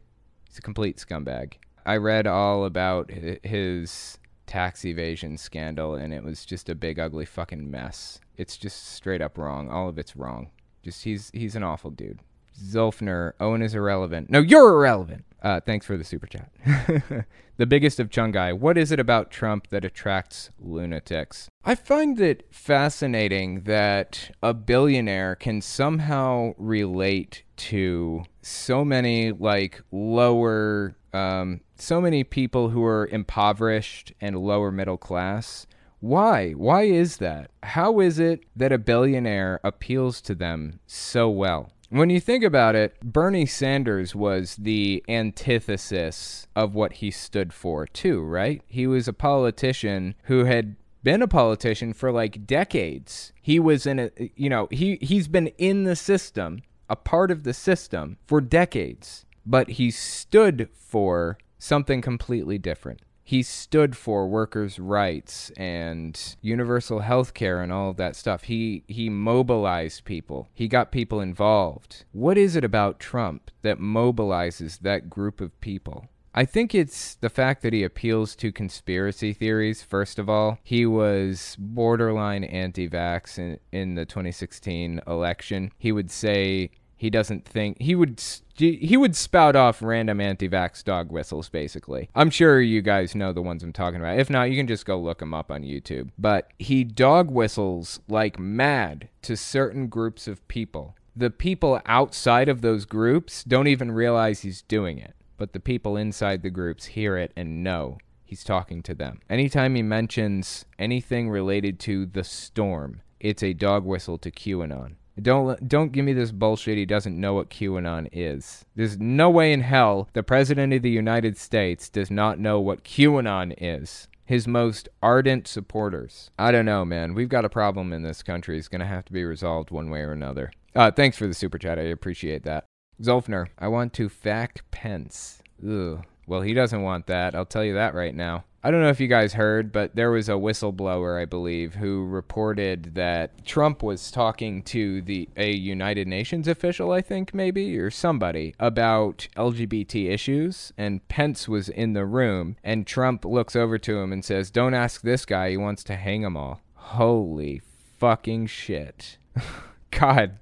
A: He's a complete scumbag. I read all about his tax evasion scandal, and it was just a big, ugly fucking mess. It's just straight up wrong. All of it's wrong. Just he's he's an awful dude. Zolfner, Owen is irrelevant. No, you're irrelevant. Uh, thanks for the super chat. the biggest of Chungai. What is it about Trump that attracts lunatics? I find it fascinating that a billionaire can somehow relate to so many like lower, um, so many people who are impoverished and lower middle class. Why? Why is that? How is it that a billionaire appeals to them so well? When you think about it, Bernie Sanders was the antithesis of what he stood for, too, right? He was a politician who had been a politician for like decades. He was in a, you know, he, he's been in the system, a part of the system for decades, but he stood for something completely different he stood for workers' rights and universal health care and all of that stuff. He he mobilized people. He got people involved. What is it about Trump that mobilizes that group of people? I think it's the fact that he appeals to conspiracy theories, first of all. He was borderline anti vax in, in the 2016 election. He would say he doesn't think he would he would spout off random anti-vax dog whistles basically. I'm sure you guys know the ones i'm talking about. If not you can just go look him up on youtube. But he dog whistles like mad to certain groups of people. The people outside of those groups don't even realize he's doing it but the people inside the groups hear it and know he's talking to them. Anytime he mentions anything related to the storm it's a dog whistle to qanon don't don't give me this bullshit. He doesn't know what QAnon is. There's no way in hell the president of the United States does not know what QAnon is. His most ardent supporters. I don't know, man. We've got a problem in this country. It's gonna have to be resolved one way or another. Uh, thanks for the super chat. I appreciate that. Zolfner, I want to fact Pence. Ugh. Well, he doesn't want that. I'll tell you that right now. I don't know if you guys heard, but there was a whistleblower, I believe, who reported that Trump was talking to the a United Nations official, I think maybe, or somebody about LGBT issues, and Pence was in the room, and Trump looks over to him and says, "Don't ask this guy; he wants to hang them all." Holy fucking shit. God.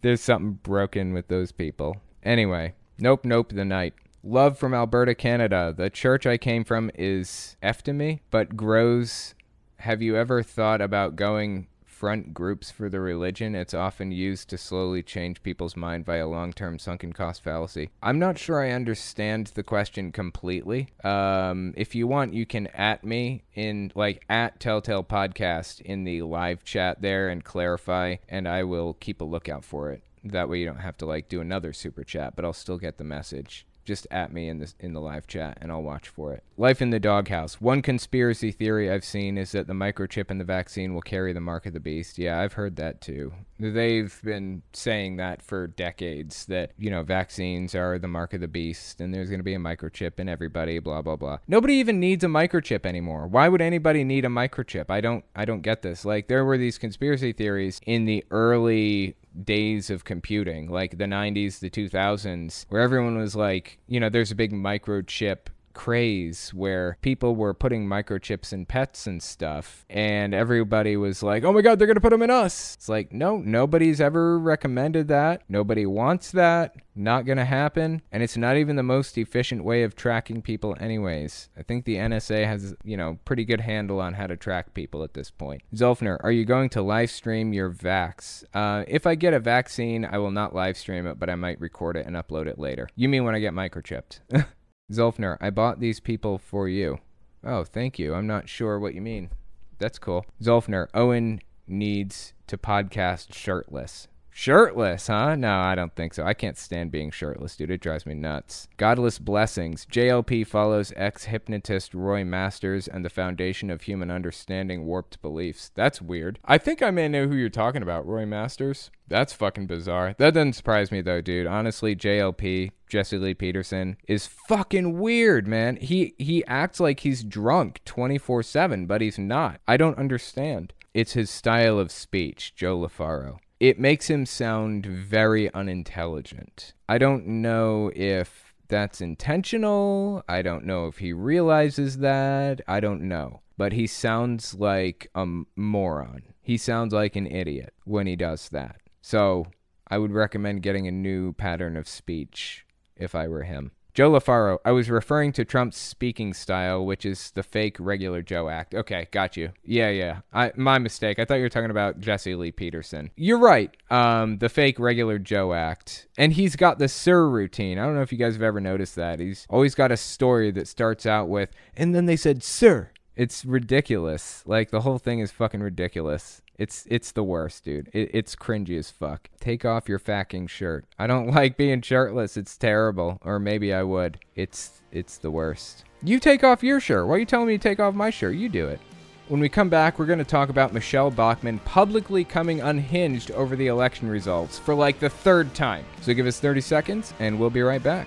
A: There's something broken with those people. Anyway, nope, nope, the night. Love from Alberta, Canada. The church I came from is me, but grows. Have you ever thought about going front groups for the religion, it's often used to slowly change people's mind via long term sunken cost fallacy. I'm not sure I understand the question completely. Um, if you want, you can at me in like at Telltale Podcast in the live chat there and clarify, and I will keep a lookout for it. That way you don't have to like do another super chat, but I'll still get the message just at me in the in the live chat and I'll watch for it. Life in the doghouse. One conspiracy theory I've seen is that the microchip in the vaccine will carry the mark of the beast. Yeah, I've heard that too. They've been saying that for decades that, you know, vaccines are the mark of the beast and there's going to be a microchip in everybody, blah blah blah. Nobody even needs a microchip anymore. Why would anybody need a microchip? I don't I don't get this. Like there were these conspiracy theories in the early days of computing, like the 90s, the 2000s, where everyone was like, you know, there's a big microchip craze where people were putting microchips in pets and stuff and everybody was like oh my god they're going to put them in us. It's like no nobody's ever recommended that. Nobody wants that. Not going to happen. And it's not even the most efficient way of tracking people anyways. I think the nsa has you know pretty good handle on how to track people at this point. Zolfner are you going to live stream your vax? Uh, if i get a vaccine i will not live stream it but i might record it and upload it later. You mean when i get microchipped Zolfner, I bought these people for you. Oh, thank you. I'm not sure what you mean. That's cool. Zolfner, Owen needs to podcast shirtless. Shirtless, huh? No, I don't think so. I can't stand being shirtless, dude. It drives me nuts. Godless Blessings. JLP follows ex hypnotist Roy Masters and the Foundation of Human Understanding Warped Beliefs. That's weird. I think I may know who you're talking about, Roy Masters. That's fucking bizarre. That doesn't surprise me though, dude. Honestly, JLP, Jesse Lee Peterson, is fucking weird, man. He he acts like he's drunk 24/7, but he's not. I don't understand. It's his style of speech, Joe LaFaro it makes him sound very unintelligent. I don't know if that's intentional. I don't know if he realizes that. I don't know. But he sounds like a moron. He sounds like an idiot when he does that. So I would recommend getting a new pattern of speech if I were him. Joe LaFaro, I was referring to Trump's speaking style, which is the fake regular Joe act. Okay, got you. Yeah, yeah. I, my mistake. I thought you were talking about Jesse Lee Peterson. You're right. Um, the fake regular Joe act. And he's got the sir routine. I don't know if you guys have ever noticed that. He's always got a story that starts out with, and then they said, sir. It's ridiculous. Like, the whole thing is fucking ridiculous. It's it's the worst, dude. It, it's cringy as fuck. Take off your fucking shirt. I don't like being shirtless. It's terrible. Or maybe I would. It's it's the worst. You take off your shirt. Why are you telling me to take off my shirt? You do it. When we come back, we're going to talk about Michele Bachmann publicly coming unhinged over the election results for like the third time. So give us 30 seconds, and we'll be right back.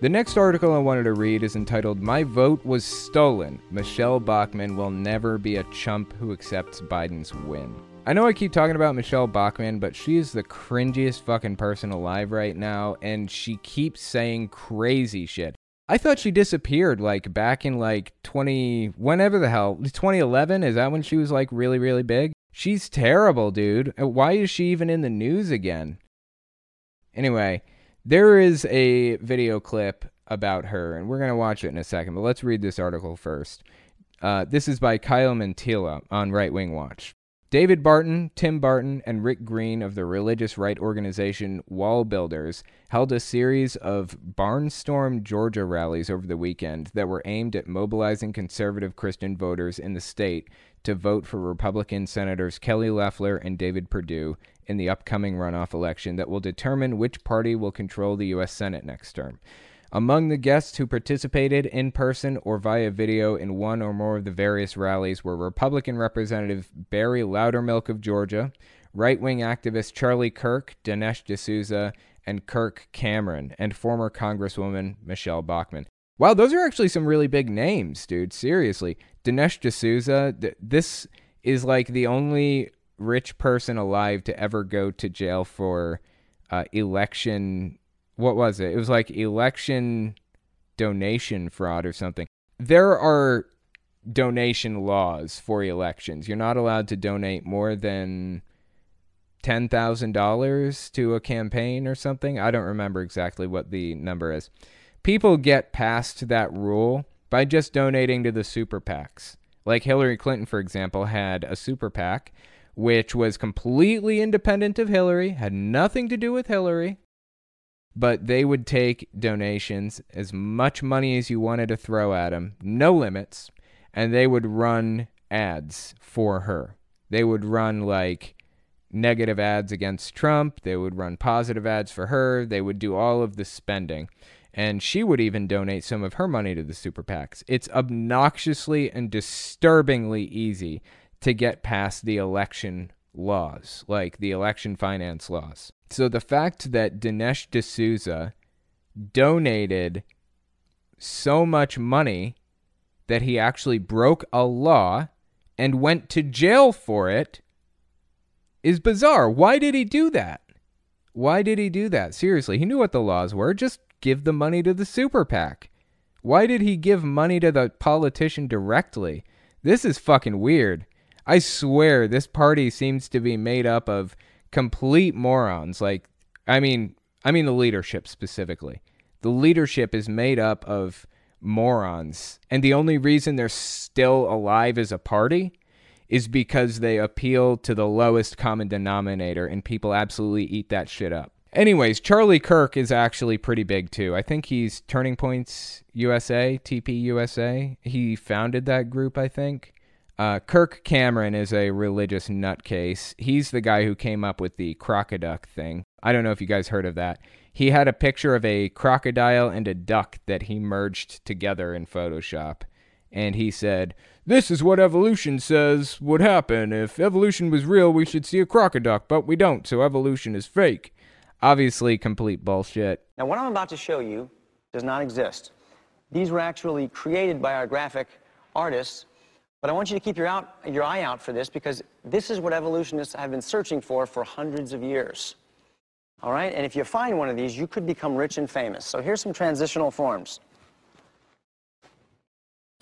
A: The next article I wanted to read is entitled My Vote Was Stolen. Michele Bachmann will never be a chump who accepts Biden's win. I know I keep talking about Michele Bachmann, but she is the cringiest fucking person alive right now, and she keeps saying crazy shit. I thought she disappeared like back in like 20, whenever the hell, 2011? Is that when she was like really, really big? She's terrible, dude. Why is she even in the news again? Anyway, there is a video clip about her, and we're going to watch it in a second, but let's read this article first. Uh, this is by Kyle Mantilla on Right Wing Watch. David Barton, Tim Barton, and Rick Green of the religious right organization Wall Builders held a series of Barnstorm Georgia rallies over the weekend that were aimed at mobilizing conservative Christian voters in the state to vote for Republican Senators Kelly Loeffler and David Perdue in the upcoming runoff election that will determine which party will control the U.S. Senate next term. Among the guests who participated in person or via video in one or more of the various rallies were Republican Representative Barry Loudermilk of Georgia, right wing activist Charlie Kirk, Dinesh D'Souza, and Kirk Cameron, and former Congresswoman Michele Bachmann. Wow, those are actually some really big names, dude. Seriously. Dinesh D'Souza, th- this is like the only rich person alive to ever go to jail for uh, election. What was it? It was like election donation fraud or something. There are donation laws for elections. You're not allowed to donate more than $10,000 to a campaign or something. I don't remember exactly what the number is. People get past that rule by just donating to the super PACs. Like Hillary Clinton, for example, had a super PAC which was completely independent of Hillary, had nothing to do with Hillary, but they would take donations, as much money as you wanted to throw at them, no limits, and they would run ads for her. They would run like negative ads against Trump, they would run positive ads for her, they would do all of the spending. And she would even donate some of her money to the super PACs. It's obnoxiously and disturbingly easy to get past the election laws, like the election finance laws. So the fact that Dinesh D'Souza donated so much money that he actually broke a law and went to jail for it is bizarre. Why did he do that? Why did he do that? Seriously, he knew what the laws were. Just give the money to the super PAC. Why did he give money to the politician directly? This is fucking weird. I swear this party seems to be made up of complete morons. Like, I mean, I mean the leadership specifically. The leadership is made up of morons, and the only reason they're still alive as a party is because they appeal to the lowest common denominator, and people absolutely eat that shit up. Anyways, Charlie Kirk is actually pretty big too. I think he's Turning Points USA, TP USA. He founded that group, I think. Uh, Kirk Cameron is a religious nutcase. He's the guy who came up with the crocoduck thing. I don't know if you guys heard of that. He had a picture of a crocodile and a duck that he merged together in Photoshop. And he said, This is what evolution says would happen. If evolution was real, we should see a crocoduck, but we don't, so evolution is fake. Obviously, complete bullshit.
F: Now, what I'm about to show you does not exist. These were actually created by our graphic artists but I want you to keep your, out, your eye out for this because this is what evolutionists have been searching for for hundreds of years. All right? And if you find one of these, you could become rich and famous. So here's some transitional forms.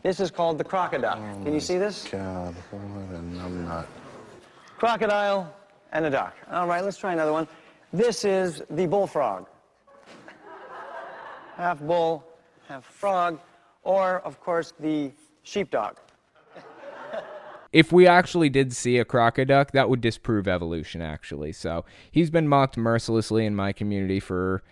F: This is called the crocoduck. Oh Can you see this?
G: God, and I'm not.
F: Crocodile and a duck. All right, let's try another one. This is the bullfrog. Half bull, half frog. Or, of course, the sheepdog
A: if we actually did see a crocoduck, that would disprove evolution, actually. So he's been mocked mercilessly in my community for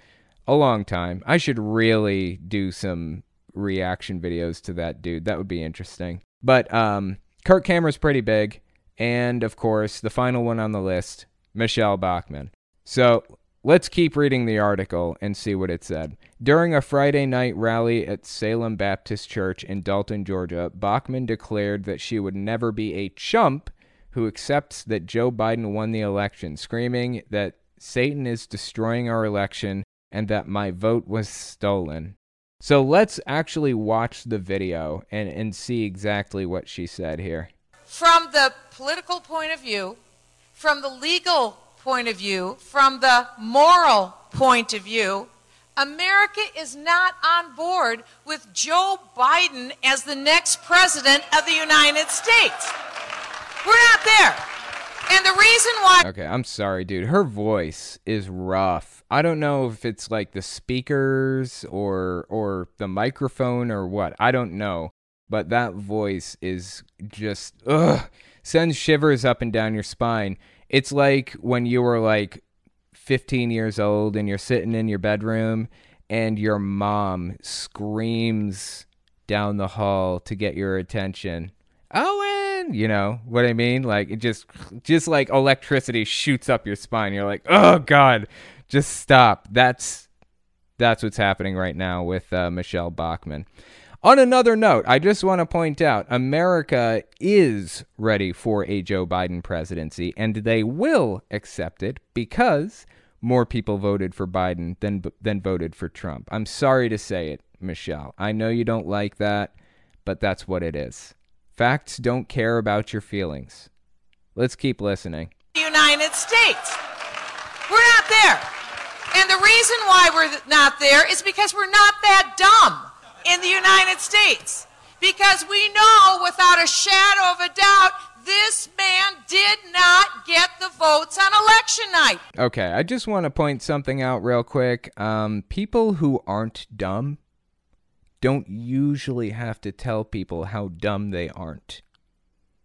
A: a long time. I should really do some reaction videos to that dude. That would be interesting. But um, Kirk Cameron's pretty big. And of course, the final one on the list, Michele Bachmann. So Let's keep reading the article and see what it said. During a Friday night rally at Salem Baptist Church in Dalton, Georgia, Bachmann declared that she would never be a chump who accepts that Joe Biden won the election, screaming that Satan is destroying our election and that my vote was stolen. So let's actually watch the video and, and see exactly what she said here.
H: From the political point of view, from the legal point of view, from the moral point of view, America is not on board with Joe Biden as the next president of the United States. We're not there. And the reason why.
A: Okay, I'm sorry, dude. Her voice is rough. I don't know if it's like the speakers or or the microphone or what. I don't know, but that voice is just ugh sends shivers up and down your spine. It's like when you were like 15 years old and you're sitting in your bedroom and your mom screams down the hall to get your attention. Owen, you know what I mean? Like it just just like electricity shoots up your spine. You're like, "Oh god, just stop." That's that's what's happening right now with uh, Michele Bachmann. On another note, I just want to point out America is ready for a Joe Biden presidency, and they will accept it because more people voted for Biden than than voted for Trump. I'm sorry to say it, Michele. I know you don't like that, but that's what it is. Facts don't care about your feelings. Let's keep listening.
H: United States. We're not there. And the reason why we're not there is because we're not that dumb in the United States. Because we know without a shadow of a doubt this man did not get the votes on election night.
A: Okay, I just want to point something out real quick. Um, people who aren't dumb don't usually have to tell people how dumb they aren't.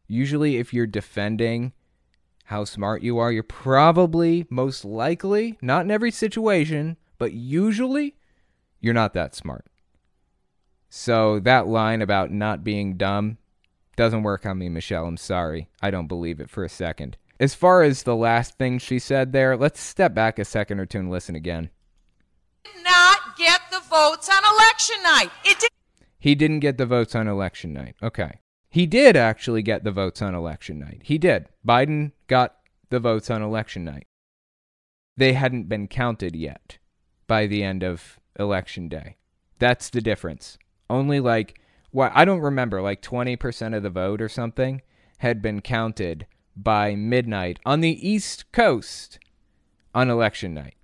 A: Usually, if you're defending how smart you are, you're probably most likely, not in every situation, but usually, you're not that smart. So, that line about not being dumb doesn't work on me, Michele. I'm sorry. I don't believe it for a second. As far as the last thing she said there, let's step back a second or two and listen again.
H: Did not get the votes on election night. It did.
A: He didn't get the votes on election night. Okay. He did actually get the votes on election night. He did. Biden got the votes on election night. They hadn't been counted yet by the end of election day. That's the difference. Only like what I don't remember, like 20% of the vote or something had been counted by midnight on the East Coast on election night.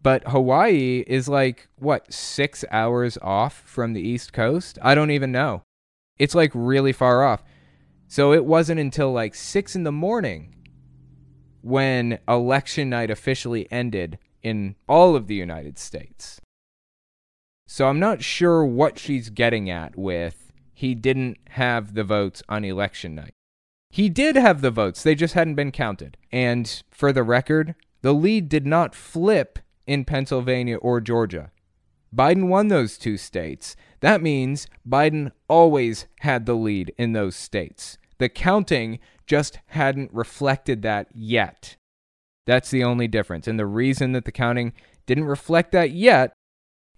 A: But Hawaii is like, what, six hours off from the East Coast? I don't even know. It's like really far off. So it wasn't until like six in the morning when election night officially ended in all of the United States. So I'm not sure what she's getting at with he didn't have the votes on election night. He did have the votes, they just hadn't been counted. And for the record, the lead did not flip in Pennsylvania or Georgia. Biden won those two states. That means Biden always had the lead in those states. The counting just hadn't reflected that yet. That's the only difference. And the reason that the counting didn't reflect that yet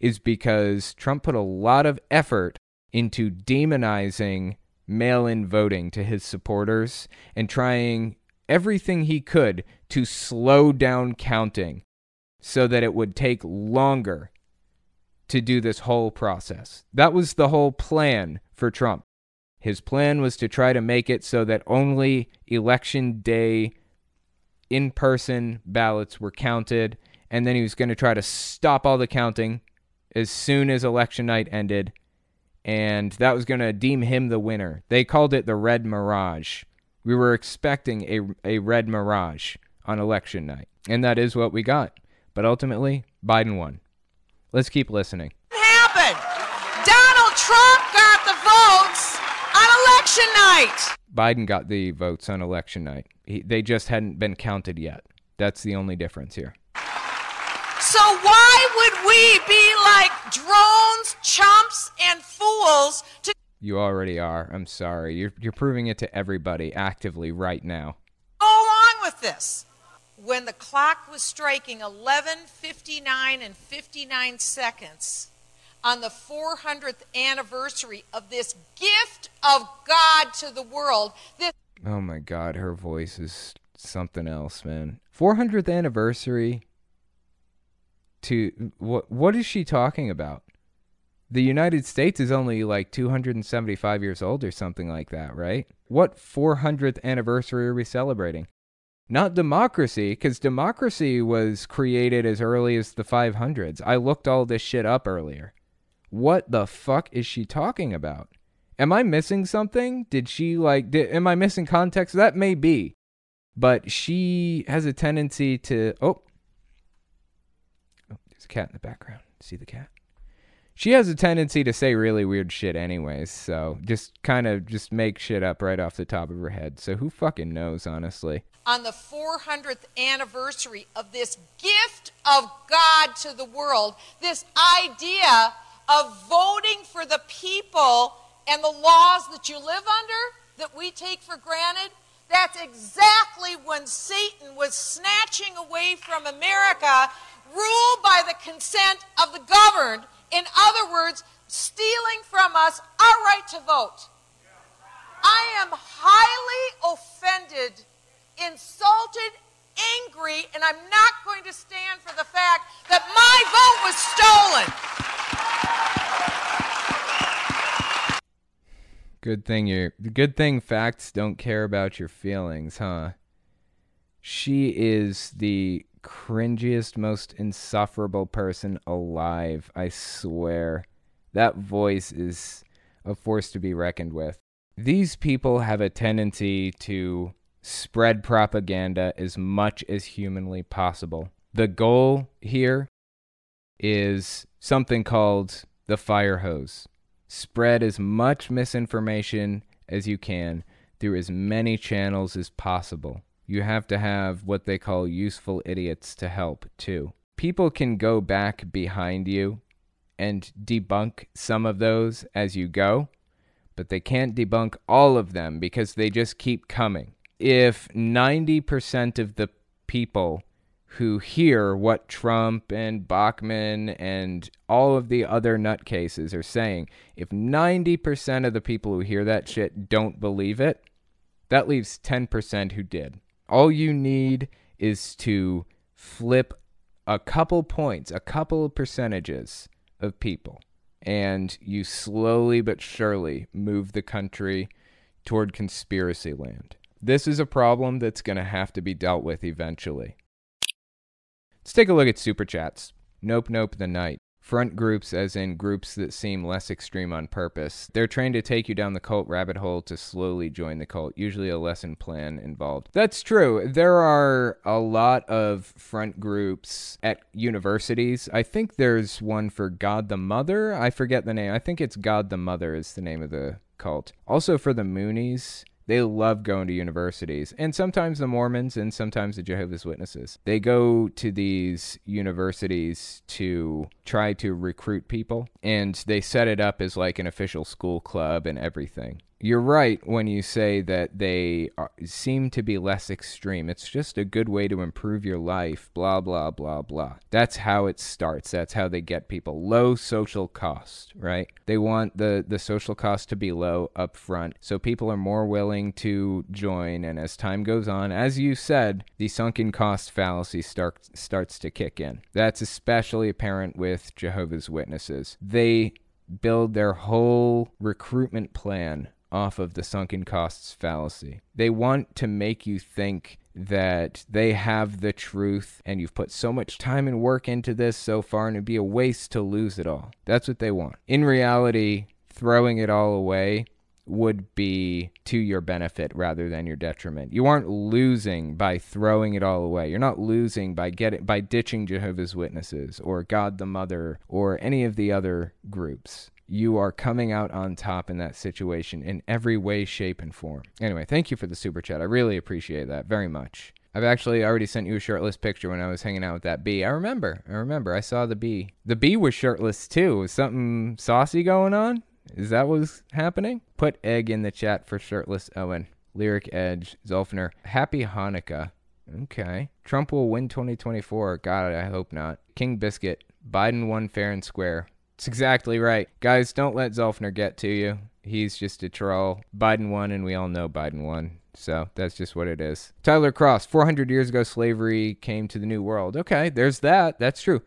A: is because Trump put a lot of effort into demonizing mail in voting to his supporters and trying everything he could to slow down counting so that it would take longer to do this whole process. That was the whole plan for Trump. His plan was to try to make it so that only election day in person ballots were counted, and then he was going to try to stop all the counting as soon as election night ended, and that was going to deem him the winner. They called it the Red Mirage. We were expecting a, a Red Mirage on election night, and that is what we got. But ultimately, Biden won. Let's keep listening.
H: What happened? Donald Trump got the votes on election night.
A: Biden got the votes on election night. He, they just hadn't been counted yet. That's the only difference here.
H: So why would we be like drones, chumps, and fools to
A: You already are. I'm sorry. You're you're proving it to everybody actively right now.
H: go along with this? When the clock was striking 11:59 and 59 seconds on the 400th anniversary of this gift of God to the world, this
A: Oh my god, her voice is something else, man. 400th anniversary to what what is she talking about? The United States is only like 275 years old or something like that, right? What 400th anniversary are we celebrating? Not democracy, because democracy was created as early as the 500s. I looked all this shit up earlier. What the fuck is she talking about? Am I missing something? Did she like, did, am I missing context? That may be. But she has a tendency to, oh, cat in the background. See the cat? She has a tendency to say really weird shit anyways, so just kind of just make shit up right off the top of her head. So who fucking knows, honestly?
H: on the 400th anniversary of this gift of God to the world, this idea of voting for the people and the laws that you live under that we take for granted. That's exactly when Satan was snatching away from America rule by the consent of the governed. In other words, stealing from us our right to vote. I am highly offended insulted, angry, and I'm not going to stand for the fact that my vote was stolen.
A: Good thing you good thing facts don't care about your feelings, huh? She is the cringiest, most insufferable person alive. I swear. That voice is a force to be reckoned with. These people have a tendency to spread propaganda as much as humanly possible. The goal here is something called the fire hose. Spread as much misinformation as you can through as many channels as possible. You have to have what they call useful idiots to help, too. People can go back behind you and debunk some of those as you go, but they can't debunk all of them because they just keep coming. If 90% of the people who hear what Trump and Bachmann and all of the other nutcases are saying, if 90% of the people who hear that shit don't believe it, that leaves 10% who did. All you need is to flip a couple points, a couple percentages of people, and you slowly but surely move the country toward conspiracy land. This is a problem that's going to have to be dealt with eventually. Let's take a look at super chats. Nope, nope, the night. Front groups, as in groups that seem less extreme on purpose. They're trained to take you down the cult rabbit hole to slowly join the cult, usually a lesson plan involved. That's true. There are a lot of front groups at universities. I think there's one for God the Mother. I forget the name. I think it's God the Mother is the name of the cult. Also for the Moonies. They love going to universities, and sometimes the Mormons and sometimes the Jehovah's Witnesses. They go to these universities to try to recruit people, and they set it up as like an official school club and everything you're right when you say that they are, seem to be less extreme. It's just a good way to improve your life, blah, blah, blah, blah. That's how it starts. That's how they get people. Low social cost, right? They want the, the social cost to be low up front. So people are more willing to join. And as time goes on, as you said, the sunken cost fallacy start, starts to kick in. That's especially apparent with Jehovah's Witnesses. They build their whole recruitment plan off of the sunken costs fallacy. They want to make you think that they have the truth and you've put so much time and work into this so far and it'd be a waste to lose it all. That's what they want. In reality, throwing it all away would be to your benefit rather than your detriment. You aren't losing by throwing it all away. You're not losing by getting by ditching Jehovah's Witnesses or God the Mother or any of the other groups you are coming out on top in that situation in every way, shape, and form. Anyway, thank you for the super chat. I really appreciate that very much. I've actually already sent you a shirtless picture when I was hanging out with that bee. I remember. I remember. I saw the bee. The bee was shirtless too. Was something saucy going on? Is that what was happening? Put egg in the chat for shirtless Owen. Lyric Edge, Zolfner. Happy Hanukkah. Okay. Trump will win 2024. God, I hope not. King Biscuit. Biden won fair and square. It's exactly right. Guys, don't let Zolfner get to you. He's just a troll. Biden won, and we all know Biden won. So that's just what it is. Tyler Cross, 400 years ago, slavery came to the New World. Okay, there's that. That's true.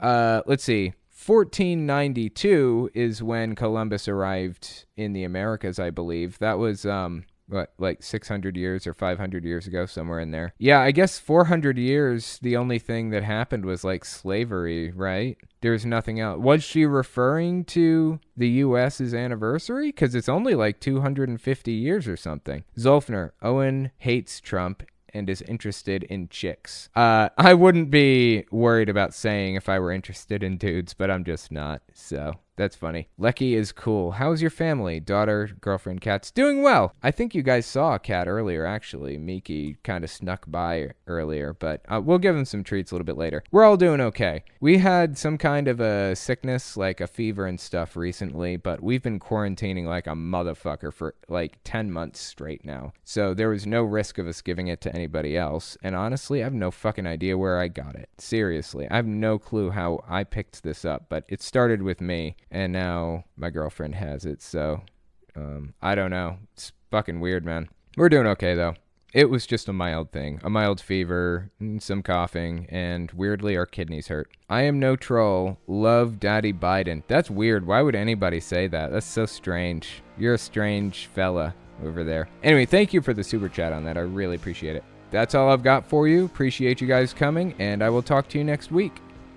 A: Uh, let's see. 1492 is when Columbus arrived in the Americas, I believe. That was um, what like 600 years or 500 years ago somewhere in there yeah i guess 400 years the only thing that happened was like slavery right there's nothing else was she referring to the us's anniversary because it's only like 250 years or something zolfner owen hates trump and is interested in chicks. Uh, I wouldn't be worried about saying if I were interested in dudes, but I'm just not. So that's funny. Lecky is cool. How's your family? Daughter, girlfriend, cats? Doing well. I think you guys saw a cat earlier, actually. Miki kind of snuck by earlier, but uh, we'll give him some treats a little bit later. We're all doing okay. We had some kind of a sickness, like a fever and stuff recently, but we've been quarantining like a motherfucker for like 10 months straight now. So there was no risk of us giving it to anybody else. And honestly, I have no fucking idea where I got it. Seriously, I have no clue how I picked this up, but it started with me and now my girlfriend has it. So um, I don't know. It's fucking weird, man. We're doing okay though. It was just a mild thing, a mild fever, some coughing, and weirdly our kidneys hurt. I am no troll. Love Daddy Biden. That's weird. Why would anybody say that? That's so strange. You're a strange fella over there. Anyway, thank you for the super chat on that. I really appreciate it. that's all I've got for you. Appreciate you guys coming, and I will talk to you next week.